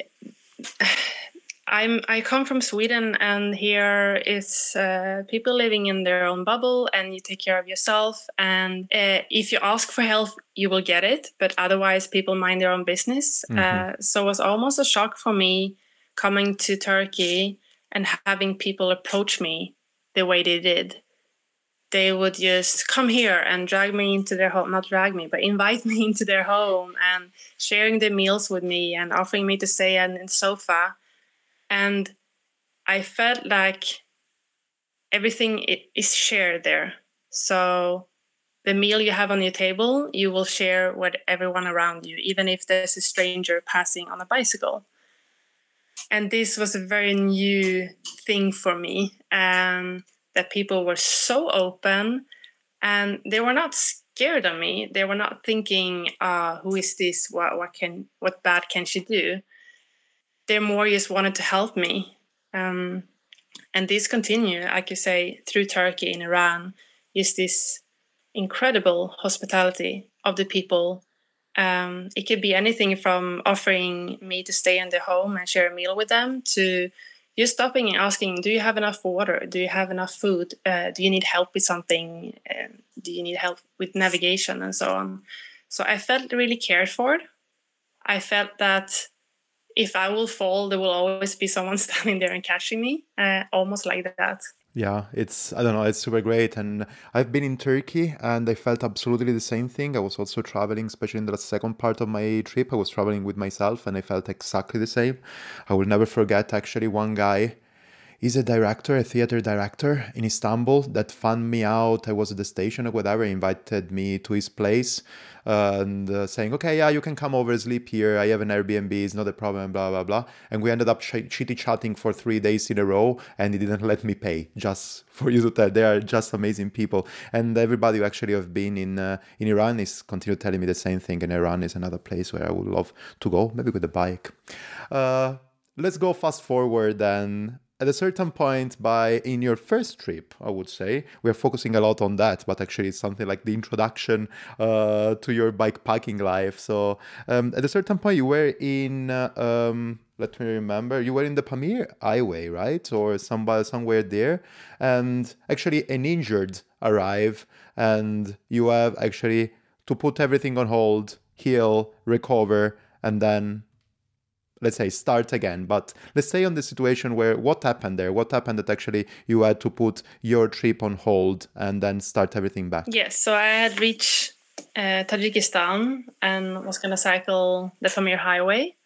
[SPEAKER 4] [SIGHS] i'm i come from sweden and here is uh, people living in their own bubble and you take care of yourself and uh, if you ask for help you will get it but otherwise people mind their own business. Mm-hmm. uh, so it was almost a shock for me coming to turkey and having people approach me the way they did they would just come here and drag me into their home not drag me but invite [LAUGHS] me into their home and sharing the meals with me and offering me to stay on the sofa. And i felt like everything is shared there. So the meal you have on your table you will share with everyone around you even if there's a stranger passing on a bicycle. And this was a very new thing for me. Um, that people were so open and they were not scared of me. They were not thinking uh, who is this? What, what can what bad can she do? They more just wanted to help me. Um, and this continue i could say through turkey and iran is this incredible hospitality of the people. Um, it could be anything from offering me to stay in their home and share a meal with them to you're stopping and asking, do you have enough water? Do you have enough food? Uh, do you need help with something? Uh, do you need help with navigation and so on? So I felt really cared for. I felt that if I will fall, there will always be someone [LAUGHS] standing there and catching me, uh, almost like that
[SPEAKER 1] yeah it's i don't know it's super great. And i've been in turkey and i felt absolutely the same thing. I was also traveling especially in the second part of my trip i was traveling with myself and i felt exactly the same. I will never forget actually one guy He's a director, a theater director in Istanbul that found me out. I was at the station or whatever, he invited me to his place and uh, saying, okay, yeah, you can come over, sleep here. I have an Airbnb, it's not a problem, blah, blah, blah. And we ended up ch- chitty chatting for three days in a row, and he didn't let me pay, just [LAUGHS] for you to tell. They are just amazing people. And everybody who actually have been in uh, in Iran is continue telling me the same thing. And Iran is another place where I would love to go, maybe with a bike. Uh, let's go fast forward and at a certain point by in your first trip i would say we're focusing a lot on that but actually it's something like the introduction uh, to your bike packing life. So um, at a certain point you were in uh, um, let me remember you were in the pamir highway right? Or somebody somewhere there. And actually an injured arrive and you have actually to put everything on hold heal recover and then let's say start again. But let's stay on the situation where what happened there? What happened that actually you had to put your trip on hold and then start everything back?
[SPEAKER 4] Yes so i had reached uh, tajikistan and was going to cycle the pamir highway.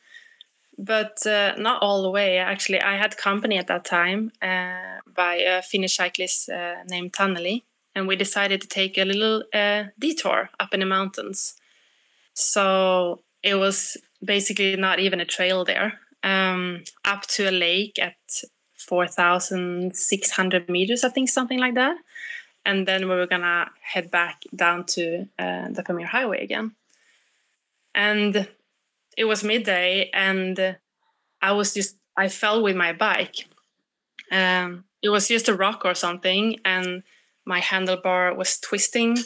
[SPEAKER 4] But uh, not all the way. Actually i had company at that time uh, by a finnish cyclist uh, named Taneli and we decided to take a little uh, detour up in the mountains. So it was basically not even a trail there, um, up to a lake at 4,600 meters, I think, something like that. and then we were gonna head back down to uh, the Pamir Highway again. And it was midday, and I was just I fell with my bike. Um, it was just a rock or something, and my handlebar was twisting,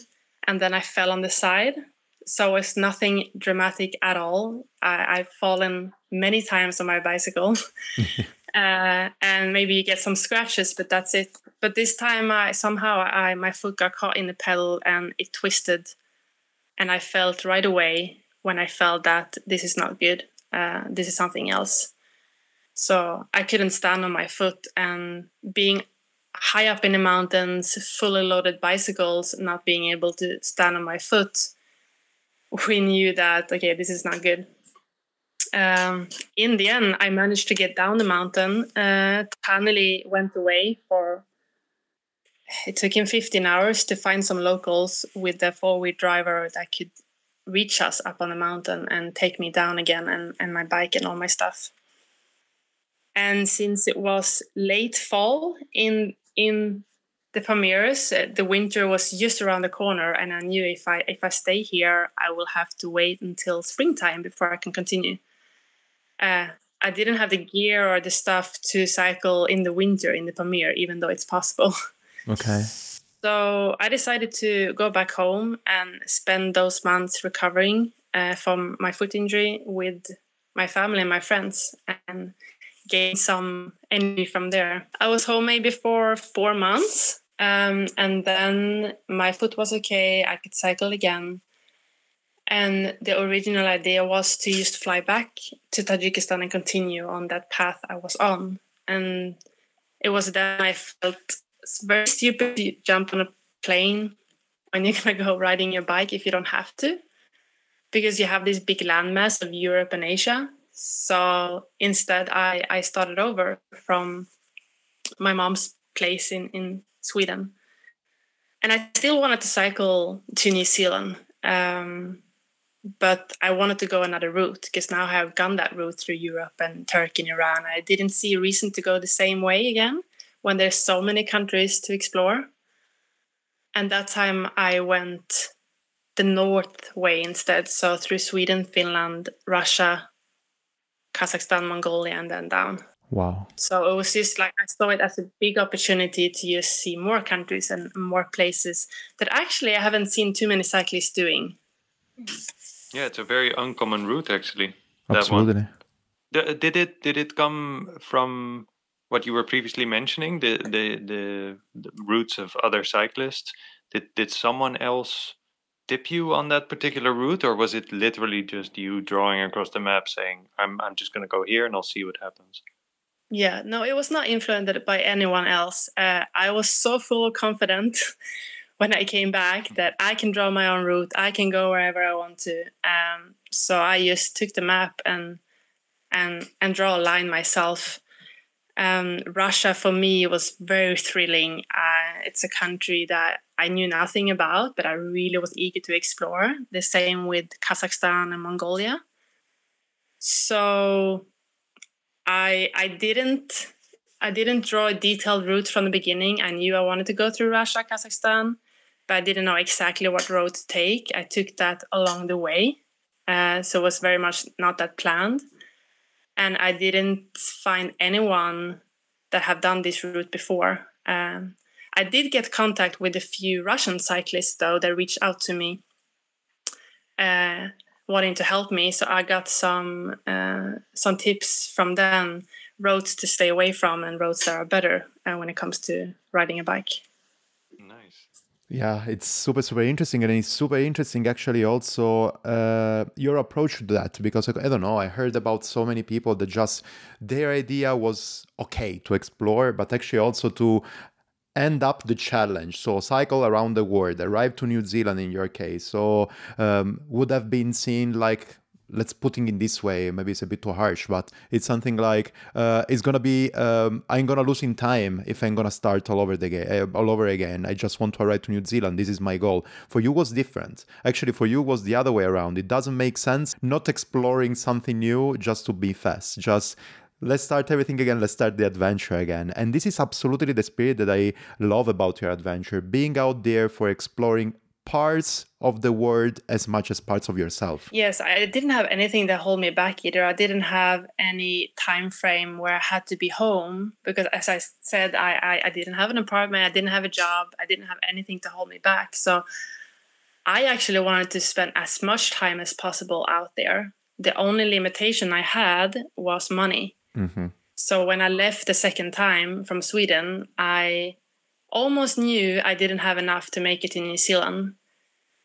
[SPEAKER 4] and then I fell on the side. So it's nothing dramatic at all. I, I've fallen many times on my bicycle. [LAUGHS] uh, and maybe you get some scratches, but that's it. But this time, I somehow I my foot got caught in the pedal and it twisted, and I felt right away when I felt that this is not good. Uh, this is something else. So I couldn't stand on my foot, and being high up in the mountains, fully loaded bicycles, not being able to stand on my foot, we knew that okay, this is not good um, in the end, I managed to get down the mountain. Uh, Taneli went away for. It took him 15 hours to find some locals with the four wheel driver that could reach us up on the mountain and take me down again and, and my bike and all my stuff. And since it was late fall in in the Pamirs, uh, the winter was just around the corner, and I knew if I if I stay here, I will have to wait until springtime before I can continue uh, I didn't have the gear or the stuff to cycle in the winter in the Pamir, even though it's possible. [LAUGHS]
[SPEAKER 1] Okay.
[SPEAKER 4] So I decided to go back home and spend those months recovering uh, from my foot injury with my family and my friends and gain some energy from there. I was home maybe for four months. Um, and then my foot was okay. I could cycle again. And the original idea was to just fly back to Tajikistan and continue on that path I was on. And it was then I felt very stupid to jump on a plane when you're gonna go riding your bike if you don't have to, because you have this big landmass of Europe and Asia. So instead, I I started over from my mom's place in in Sweden, and I still wanted to cycle to New Zealand. Um, but I wanted to go another route because now I have gone that route through Europe and Turkey and Iran. I didn't see a reason to go the same way again when there's so many countries to explore. And that time I went the north way instead, so through Sweden, Finland, Russia, Kazakhstan, Mongolia, and then down.
[SPEAKER 1] Wow.
[SPEAKER 4] So it was just like I saw it as a big opportunity to just see more countries and more places that actually I haven't seen too many cyclists doing.
[SPEAKER 2] Yeah, it's a very uncommon route actually.
[SPEAKER 1] Absolutely.
[SPEAKER 2] Did it did it come from what you were previously mentioning the the the, the routes of other cyclists? Did did someone else tip you on that particular route, or was it literally just you drawing across the map saying, "I'm I'm just going to go here and I'll see what happens"?
[SPEAKER 4] Yeah, no, it was not influenced by anyone else. Uh, I was so full of confidence [LAUGHS] when I came back that I can draw my own route. I can go wherever I want to. Um, so I just took the map and and and draw a line myself. Um, Russia for me was very thrilling. Uh, it's a country that I knew nothing about, but I really was eager to explore. The same with Kazakhstan and Mongolia. So I I didn't I didn't draw a detailed route from the beginning. I knew I wanted to go through Russia, Kazakhstan, but I didn't know exactly what road to take. I took that along the way, uh, so it was very much not that planned. And I didn't find anyone that have done this route before. Um, I did get contact with a few Russian cyclists though that reached out to me, uh, wanting to help me. So I got some uh, some tips from them, roads to stay away from and roads that are better uh, when it comes to riding a bike.
[SPEAKER 1] Yeah, it's super, super interesting. And it's super interesting, actually, also uh, your approach to that. Because I don't know, I heard about so many people that just their idea was okay to explore, but actually also to end up the challenge. So cycle around the world, arrive to New Zealand in your case. So um, would have been seen like let's putting in this way maybe it's a bit too harsh but it's something like uh, it's gonna be um, i'm gonna lose in time if i'm gonna start all over the game uh, all over again. I just want to arrive to new zealand. This is my goal. For you was different. Actually for you was the other way around. It doesn't make sense not exploring something new just to be fast. Just let's start everything again. Let's start the adventure again. And this is absolutely the spirit that I love about your adventure being out there for exploring parts of the world as much as parts of yourself.
[SPEAKER 4] Yes, I didn't have anything that hold me back either. I didn't have any time frame where I had to be home because, as I said, I, I, I didn't have an apartment, I didn't have a job, I didn't have anything to hold me back. So I actually wanted to spend as much time as possible out there. The only limitation I had was money.
[SPEAKER 1] Mm-hmm.
[SPEAKER 4] So when I left the second time from Sweden, I almost knew I didn't have enough to make it in New Zealand.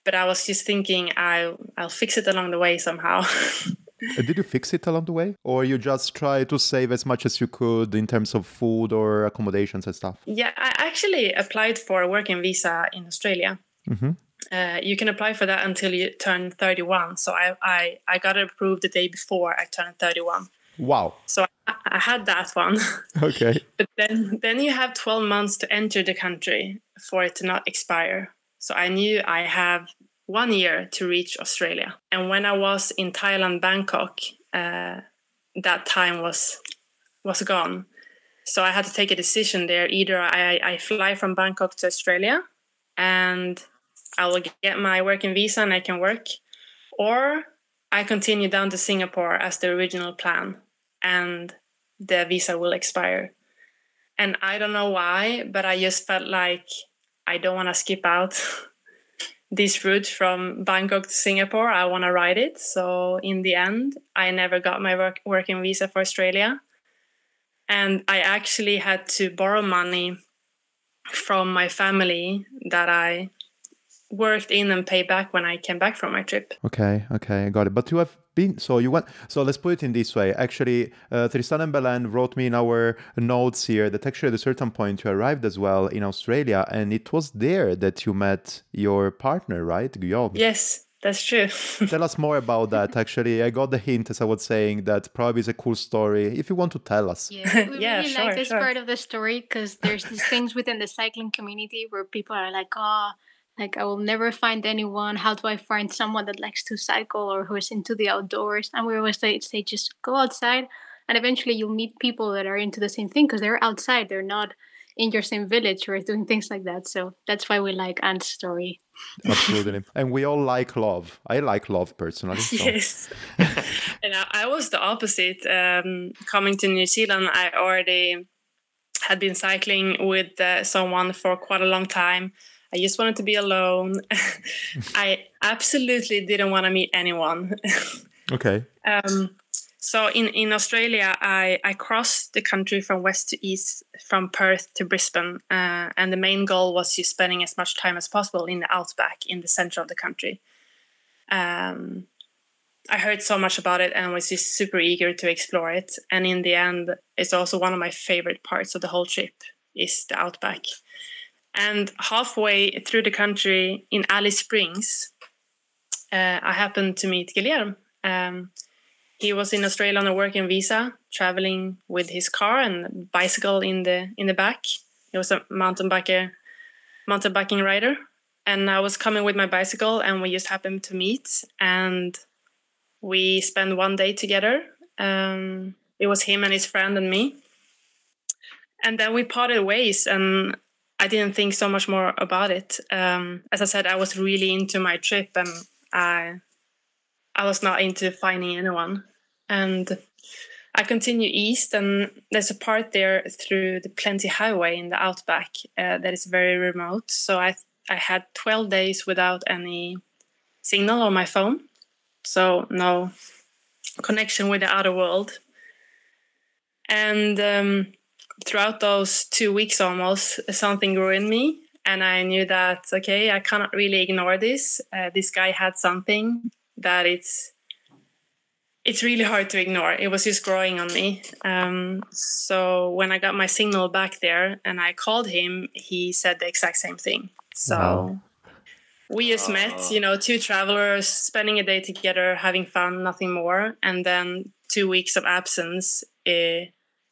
[SPEAKER 4] But I was just thinking I I'll fix it along the way somehow. [LAUGHS]
[SPEAKER 1] Did you fix it along the way, or you just try to save as much as you could in terms of food or accommodations and stuff?
[SPEAKER 4] Yeah, I actually applied for a working visa in Australia.
[SPEAKER 1] Mm-hmm.
[SPEAKER 4] Uh, you can apply for that until you turn 31. So I, I, I got it approved the day before I turned 31.
[SPEAKER 1] Wow.
[SPEAKER 4] So I, had that one. [LAUGHS]
[SPEAKER 1] Okay.
[SPEAKER 4] but then, then you have 12 months to enter the country for it to not expire. So I knew I have one year to reach Australia. And when I was in Thailand, Bangkok, uh, that time was was gone. So I had to take a decision there. Either I, I fly from Bangkok to Australia and I will get my working visa and I can work, or I continue down to Singapore as the original plan and the visa will expire. And I don't know why, but I just felt like I don't want to skip out [LAUGHS] this route from Bangkok to Singapore. I want to ride it. So in the end, I never got my work, working visa for Australia. And I actually had to borrow money from my family that I worked in and paid back when I came back from my trip.
[SPEAKER 1] Okay, okay, I got it. But you have been so you went. So let's put it in this way. Actually, uh, Tristan and Belén wrote me in our notes here that actually at a certain point you arrived as well in Australia, and it was there that you met your partner, right, Guillaume?
[SPEAKER 4] Yes. That's true. [LAUGHS]
[SPEAKER 1] Tell us more about that. Actually, I got the hint as I was saying that probably is a cool story. If you want to tell us.
[SPEAKER 3] Yeah, we [LAUGHS]
[SPEAKER 4] Yeah,
[SPEAKER 3] really
[SPEAKER 4] sure,
[SPEAKER 3] like this
[SPEAKER 4] sure.
[SPEAKER 3] part of the story because there's these things within the cycling community where people are like, oh, like I will never find anyone. How do I find someone that likes to cycle or who is into the outdoors? And we always say, say just go outside, and eventually you'll meet people that are into the same thing because they're outside. They're not in your same village or doing things like that. So that's why we like Ant's story.
[SPEAKER 1] Absolutely. [LAUGHS] and we all like love. I like love personally. So.
[SPEAKER 4] Yes. [LAUGHS] [LAUGHS] and I, I was the opposite. Um, coming to New Zealand, I already had been cycling with uh, someone for quite a long time. I just wanted to be alone. [LAUGHS] I absolutely didn't want to meet anyone. [LAUGHS]
[SPEAKER 1] Okay.
[SPEAKER 4] Um, so in, in Australia, I, I crossed the country from west to east, from Perth to Brisbane, uh, and the main goal was just spending as much time as possible in the outback, in the center of the country. Um, I heard so much about it and was just super eager to explore it. And in the end, it's also one of my favorite parts of the whole trip is the outback. And halfway through the country in Alice Springs, uh, I happened to meet Guilherme. Um, he was in Australia on a working visa, traveling with his car and bicycle in the in the back. He was a mountain biker, mountain biking rider, and I was coming with my bicycle, and we just happened to meet, and we spent one day together. Um, it was him and his friend and me, and then we parted ways, and I didn't think so much more about it. Um, as I said, I was really into my trip, and I I was not into finding anyone. And I continue east, and there's a part there through the Plenty Highway in the outback uh, that is very remote. So I I had 12 days without any signal on my phone, so no connection with the outer world. And um, throughout those two weeks almost, something grew in me, and I knew that okay, I cannot really ignore this. Uh, this guy had something that it's it's really hard to ignore. It was just growing on me. Um, so when I got my signal back there and I called him, he said the exact same thing. So
[SPEAKER 1] Wow.
[SPEAKER 4] we just met, you know, two travelers spending a day together, having fun, nothing more. And then two weeks of absence,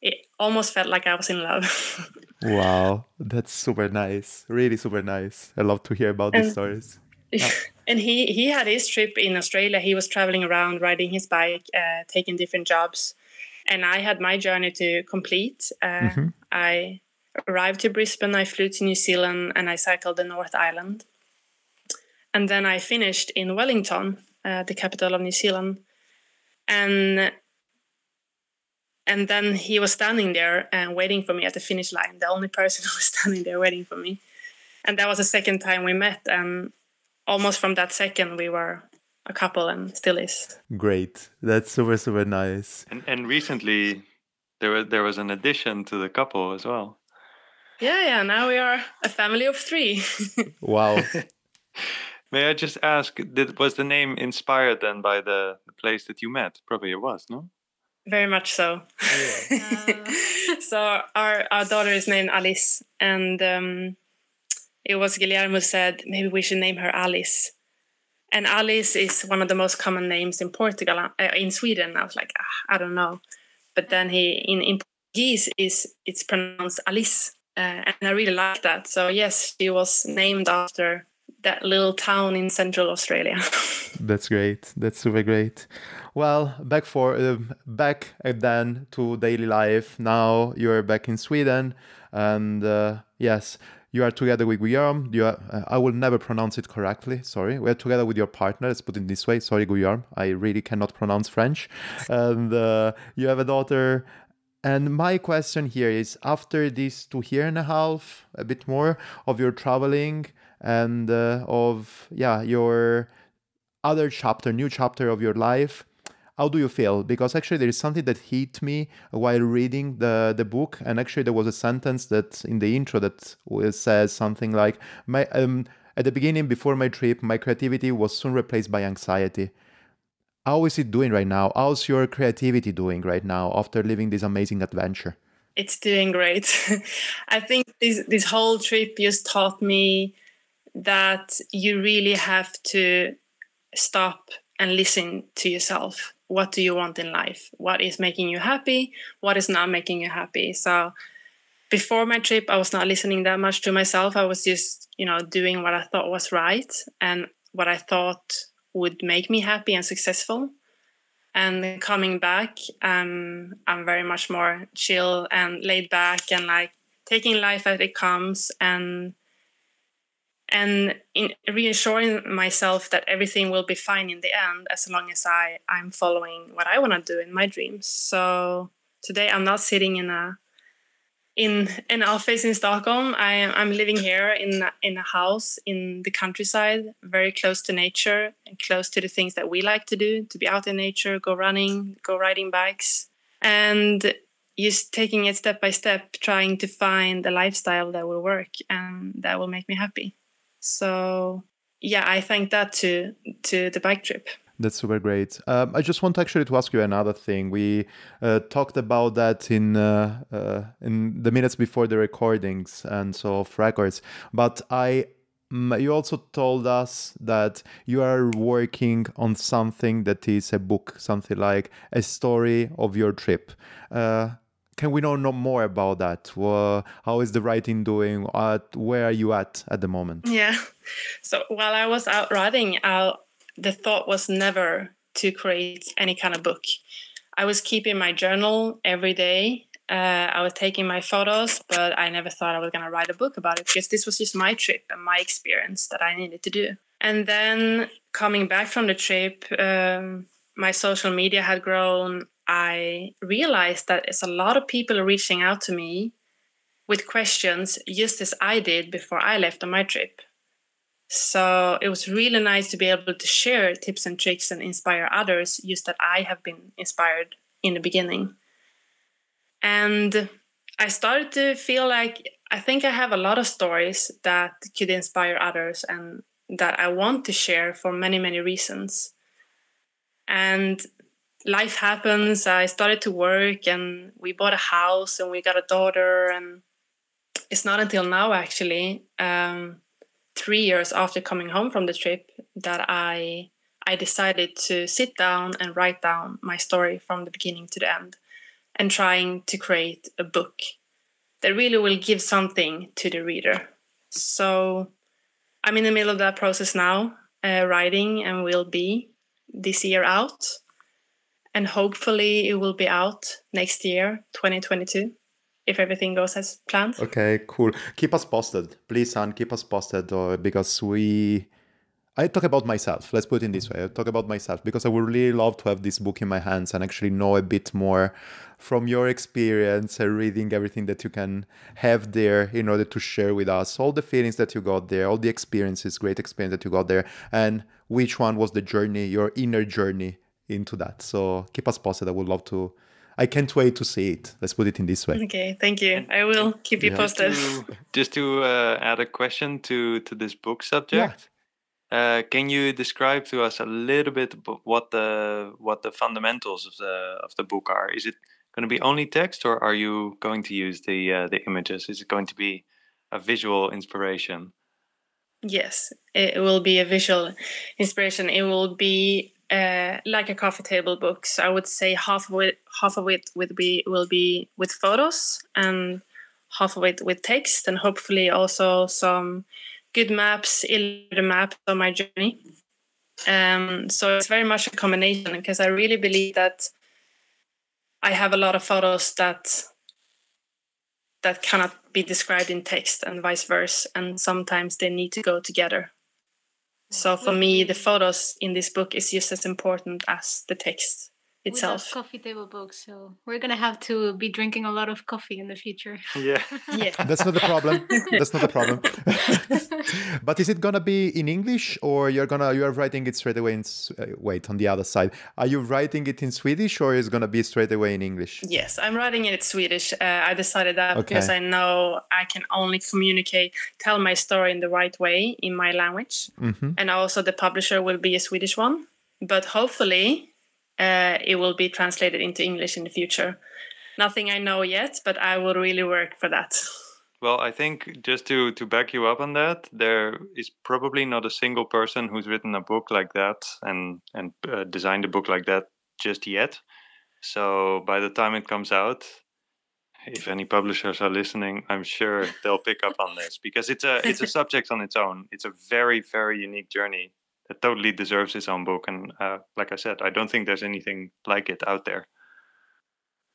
[SPEAKER 4] it almost felt like I was in love. [LAUGHS]
[SPEAKER 1] Wow. That's super nice. Really super nice. I love to hear about these
[SPEAKER 4] And-
[SPEAKER 1] stories. [LAUGHS]
[SPEAKER 4] and he he had his trip in Australia. He was traveling around, riding his bike, uh, taking different jobs, and I had my journey to complete. Uh, mm-hmm. I arrived to Brisbane, I flew to New Zealand, and I cycled the North Island. And then I finished in Wellington, uh, the capital of New Zealand, and and then he was standing there and waiting for me at the finish line. The only person [LAUGHS] who was standing there waiting for me, and that was the second time we met. And almost from that second, we were a couple and still is.
[SPEAKER 1] Great. That's super super nice.
[SPEAKER 2] And and recently there was there was an addition to the couple as well.
[SPEAKER 4] Yeah, yeah. Now we are a family of three. [LAUGHS]
[SPEAKER 1] wow. [LAUGHS]
[SPEAKER 2] May I just ask, did, was the name inspired then by the, the place that you met? Probably it was, no?
[SPEAKER 4] Very much so. Yeah. [LAUGHS] so our our daughter is named Alice, and um, it was Guillermo said maybe we should name her Alice and Alice is one of the most common names in Portugal, uh, in Sweden. I was like, ah, I don't know, but then he in, in Portuguese is it's pronounced Alice, uh, and I really like that. So yes, she was named after that little town in Central Australia. [LAUGHS]
[SPEAKER 1] That's great. That's super great. Well, back for uh, back then to daily life. Now you're back in Sweden, and uh, yes, you are together with Guillaume. You are, uh, I will never pronounce it correctly. Sorry. We are together with your partner. Let's put it this way. Sorry, Guillaume. I really cannot pronounce French. [LAUGHS] And uh, you have a daughter. And my question here is after these two year and a half, a bit more of your traveling and uh, of, yeah, your other chapter, new chapter of your life, how do you feel? Because actually, there is something that hit me while reading the, the book. And actually, there was a sentence that in the intro that says something like, my, um, At the beginning, before my trip, my creativity was soon replaced by anxiety. How is it doing right now? How's your creativity doing right now after living this amazing adventure?
[SPEAKER 4] It's doing great. [LAUGHS] I think this, this whole trip just taught me that you really have to stop and listen to yourself what do you want in life? What is making you happy? What is not making you happy? So before my trip i was not listening that much to myself. I was just you know doing what i thought was right and what i thought would make me happy and successful. And coming back um, i'm very much more chill and laid back and like taking life as it comes and and in reassuring myself that everything will be fine in the end as long as I I'm following what I want to do in my dreams. So today I'm not sitting in a in an office in Stockholm. I am I'm living here in in a house in the countryside, very close to nature and close to the things that we like to do, to be out in nature, go running, go riding bikes. And just taking it step by step, trying to find the lifestyle that will work and that will make me happy. So yeah, I thank that to to the bike trip.
[SPEAKER 1] That's super great. Um, I just want actually to ask you another thing. We uh, talked about that in uh, uh, in the minutes before the recordings and so of records, but I you also told us that you are working on something that is a book, something like a story of your trip. Uh, can we know, know more about that? Well, how is the writing doing? Where are you at at the moment?
[SPEAKER 4] Yeah. [LAUGHS] So while I was out writing, uh, the thought was never to create any kind of book. I was keeping my journal every day. Uh, I was taking my photos, but I never thought I was going to write a book about it because this was just my trip and my experience that I needed to do. And then coming back from the trip, um, my social media had grown. I realized that it's a lot of people reaching out to me with questions just as I did before I left on my trip. So it was really nice to be able to share tips and tricks and inspire others, just that I have been inspired in the beginning. And I started to feel like I think I have a lot of stories that could inspire others and that I want to share for many, many reasons. And life happens. I started to work and we bought a house and we got a daughter. And it's not until now, actually, um, three years after coming home from the trip, that I I decided to sit down and write down my story from the beginning to the end, and trying to create a book that really will give something to the reader. So I'm in the middle of that process now, uh, writing, and will be this year out and hopefully it will be out next year, 2022, if everything goes as planned.
[SPEAKER 1] Okay, cool. Keep us posted, please, and keep us posted, uh, because we. I talk about myself. Let's put it in this way. I talk about myself because I would really love to have this book in my hands and actually know a bit more from your experience and reading everything that you can have there in order to share with us all the feelings that you got there, all the experiences, great experience that you got there, and which one was the journey, your inner journey into that. So keep us posted. I would love to. I can't wait to see it. Let's put it in this way.
[SPEAKER 4] Okay, thank you. I will keep you
[SPEAKER 1] Yeah.
[SPEAKER 4] posted.
[SPEAKER 2] To- just to uh, add a question to to this book subject. Uh, can you describe to us a little bit what the what the fundamentals of the of the book are? Is it going to be only text, or are you going to use the uh, the images? Is it going to be a visual inspiration?
[SPEAKER 4] Yes, it will be a visual inspiration. It will be uh, like a coffee table book. So I would say half of it, half of it would be will be with photos, and half of it with text, and hopefully also some good maps, illustrated maps on my journey. Um, so it's very much a combination because I really believe that I have a lot of photos that that cannot be described in text and vice versa and sometimes they need to go together so for me the photos in this book is just as important as the text itself
[SPEAKER 3] coffee table books, so we're gonna have to be drinking a lot of coffee in the future.
[SPEAKER 2] Yeah. [LAUGHS]
[SPEAKER 4] yeah
[SPEAKER 1] That's not the problem. That's not the problem. [LAUGHS] but is it gonna be in English or you're gonna you are writing it straight away in uh, wait on the other side? Are you writing it in Swedish or is it gonna be straight away in English?
[SPEAKER 4] yes i'm writing it in swedish uh, i decided that
[SPEAKER 1] Okay.
[SPEAKER 4] because i know i can only communicate tell my story in the right way in my language
[SPEAKER 1] hmm
[SPEAKER 4] and also the publisher will be a swedish one but hopefully uh, it will be translated into english in the future nothing i know yet but i will really work for that
[SPEAKER 2] Well, I think just to to back you up on that, there is probably not a single person who's written a book like that and and uh, designed a book like that just yet. So by the time it comes out, if any publishers are listening, I'm sure they'll pick up on this because it's a it's a [LAUGHS] subject on its own. It's a very very unique journey that totally deserves its own book. And uh, like I said, I don't think there's anything like it out there.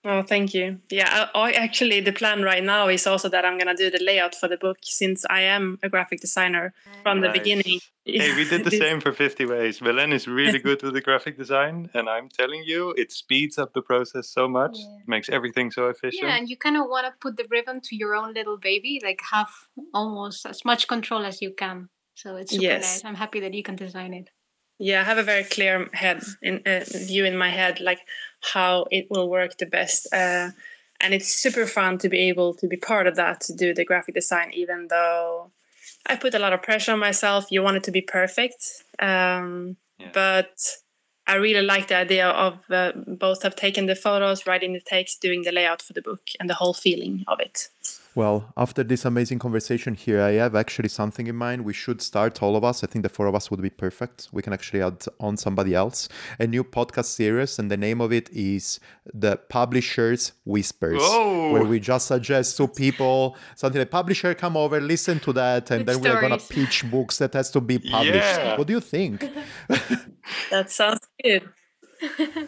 [SPEAKER 4] Oh, thank you. Yeah, I, I actually the plan right now is also that I'm gonna do the layout for the book since I am a graphic designer from the beginning.
[SPEAKER 2] Hey, we did the [LAUGHS] same for 50 Ways. Belén is really good with the graphic design, and I'm telling you, it speeds up the process so much,
[SPEAKER 3] Yeah.
[SPEAKER 2] makes everything so efficient.
[SPEAKER 3] Yeah, and you kind of want to put the ribbon to your own little baby, like have almost as much control as you can. So it's super
[SPEAKER 4] Yes.
[SPEAKER 3] nice. I'm happy that you can design it.
[SPEAKER 4] Yeah, I have a very clear head in uh, view in my head, like how it will work the best. Uh, and it's super fun to be able to be part of that to do the graphic design, even though I put a lot of pressure on myself. You want it to be perfect, um,
[SPEAKER 2] Yeah.
[SPEAKER 4] but I really like the idea of uh, both have taken the photos, writing the text, doing the layout for the book, and the whole feeling of it.
[SPEAKER 1] Well, after this amazing conversation here, I have actually something in mind. We should start all of us. I think the four of us would be perfect. We can actually add on somebody else. A new podcast series, and the name of it is The Publishers Whispers,
[SPEAKER 2] Whoa.
[SPEAKER 1] where we just suggest to people something like publisher, come over, listen to that, and
[SPEAKER 3] Good
[SPEAKER 1] then we're gonna pitch books that has to be published.
[SPEAKER 2] Yeah.
[SPEAKER 1] What do you think? [LAUGHS] [LAUGHS]
[SPEAKER 4] That sounds good.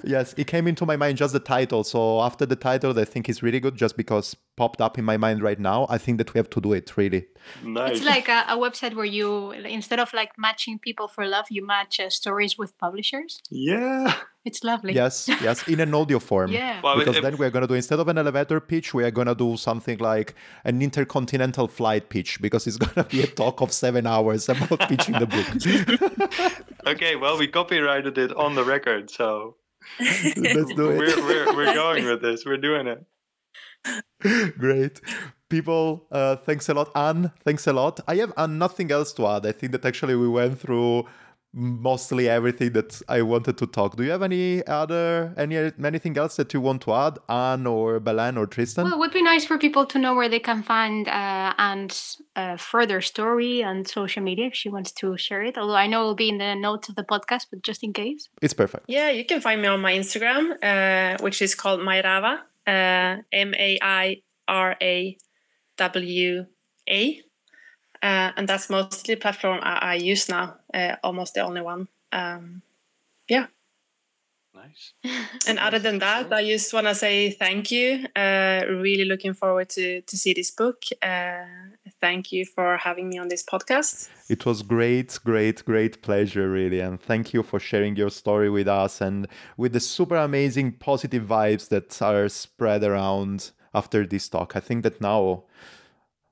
[SPEAKER 1] yes, it came into my mind just the title. So after the title, I think it's really good just because popped up in my mind right now. I think that we have to do it really.
[SPEAKER 2] Nice.
[SPEAKER 3] It's like a, a website where you, instead of like matching people for love, you match uh, stories with publishers.
[SPEAKER 2] yeah.
[SPEAKER 3] It's lovely.
[SPEAKER 1] Yes, yes, in an audio form.
[SPEAKER 3] Yeah.
[SPEAKER 2] Well,
[SPEAKER 1] because
[SPEAKER 2] if-
[SPEAKER 1] then we're gonna do instead of an elevator pitch, we are gonna do something like an intercontinental flight pitch because it's [LAUGHS] gonna be a talk of seven hours about pitching the book. [LAUGHS]
[SPEAKER 2] Okay, well, we copyrighted it on the record, so
[SPEAKER 1] Let's do
[SPEAKER 2] we're,
[SPEAKER 1] it.
[SPEAKER 2] we're, we're going with this. We're doing it. [LAUGHS]
[SPEAKER 1] Great. People, uh, thanks a lot. Anne, thanks a lot. I have uh, nothing else to add. I think that actually we went through mostly everything that I wanted to talk. Do you have any other any anything else that you want to add, Anne or Belén or Tristan?
[SPEAKER 3] Well, it would be nice for people to know where they can find uh, Anne's uh, further story on social media if she wants to share it. Although I know it will be in the notes of the podcast, but just in case.
[SPEAKER 1] it's perfect.
[SPEAKER 4] Yeah, you can find me on my Instagram, uh, which is called Mairawa, uh, M A I R A W A. Uh, and that's mostly the platform I, I use now, uh, almost the only one. Um, yeah.
[SPEAKER 2] Nice. [LAUGHS]
[SPEAKER 4] and other than that, I just want to say thank you. Uh, really looking forward to to see this book. Uh, thank you for having me on this podcast.
[SPEAKER 1] It was great, great, great pleasure, really, and thank you for sharing your story with us and with the super amazing positive vibes that are spread around after this talk. I think that now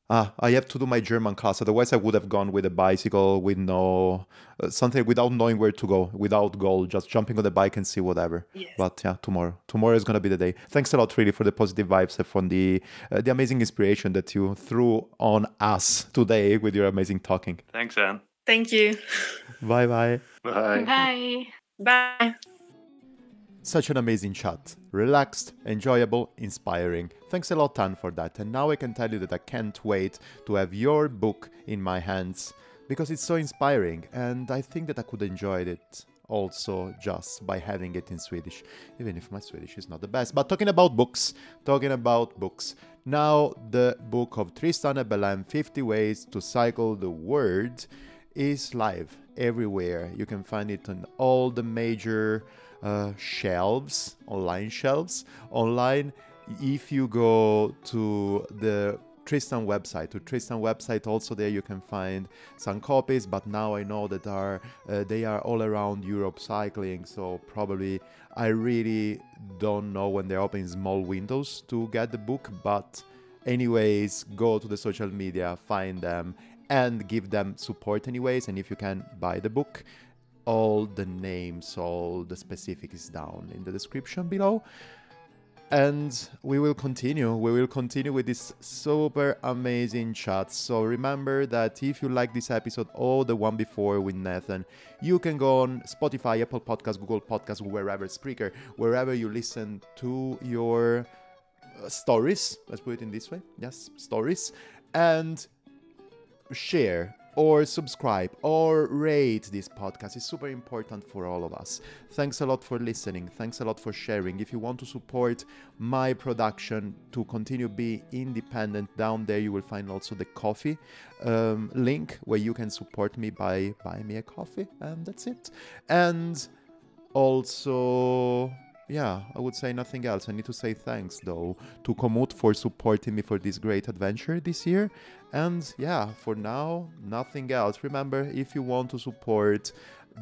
[SPEAKER 1] ah, I have to do my German class. Otherwise, I would have gone with a bicycle with no uh, something without knowing where to go, without goal, just jumping on the bike and see whatever.
[SPEAKER 4] Yes.
[SPEAKER 1] But yeah, tomorrow, tomorrow is gonna be the day. Thanks a lot, really, for the positive vibes and from the uh, the amazing inspiration that you threw on us today with your amazing talking.
[SPEAKER 2] Thanks, Anne.
[SPEAKER 4] Thank you.
[SPEAKER 1] Bye bye
[SPEAKER 2] bye.
[SPEAKER 3] Bye.
[SPEAKER 4] Bye.
[SPEAKER 1] Such an amazing chat. Relaxed, enjoyable, inspiring. Thanks a lot, Anne, for that. And now I can tell you that I can't wait to have your book in my hands because it's so inspiring and I think that I could enjoy it also just by having it in Swedish, even if my Swedish is not the best. But talking about books, talking about books. Now, the book of Tristan Belén 50 Ways to Cycle the World is live everywhere. You can find it on all the major uh, shelves, online shelves. Online, if you go to the Tristan website. To Tristan website, also there you can find some copies. But now I know that are uh, they are all around Europe cycling. So probably I really don't know when they're opening small windows to get the book. But anyways, go to the social media, find them, and give them support anyways. And if you can buy the book, all the names, all the specifics down in the description below. And we will continue. We will continue with this super amazing chat. So remember that if you like this episode or the one before with Nathan, you can go on Spotify, Apple Podcasts, Google Podcasts, wherever, Spreaker, wherever you listen to your uh, stories. Let's put it in this way. Yes, stories. And share or subscribe or rate this podcast is super important for all of us. Thanks a lot for listening. Thanks a lot for sharing. If you want to support my production to continue be independent, down there you will find also the coffee um, link where you can support me by buy me a coffee, and that's it. And also yeah, I would say nothing else. I need to say thanks though to Komoot for supporting me for this great adventure this year. And yeah, for now, nothing else. Remember, if you want to support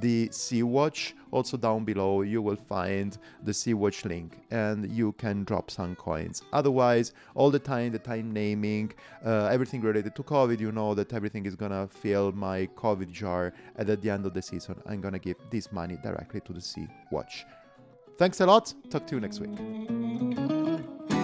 [SPEAKER 1] the Sea Watch, also down below you will find the Sea Watch link and you can drop some coins. Otherwise, all the time, the time naming, uh, everything related to COVID, you know that everything is gonna fill my COVID jar. And at the end of the season, I'm gonna give this money directly to the Sea Watch. Thanks a lot. Talk to you next week.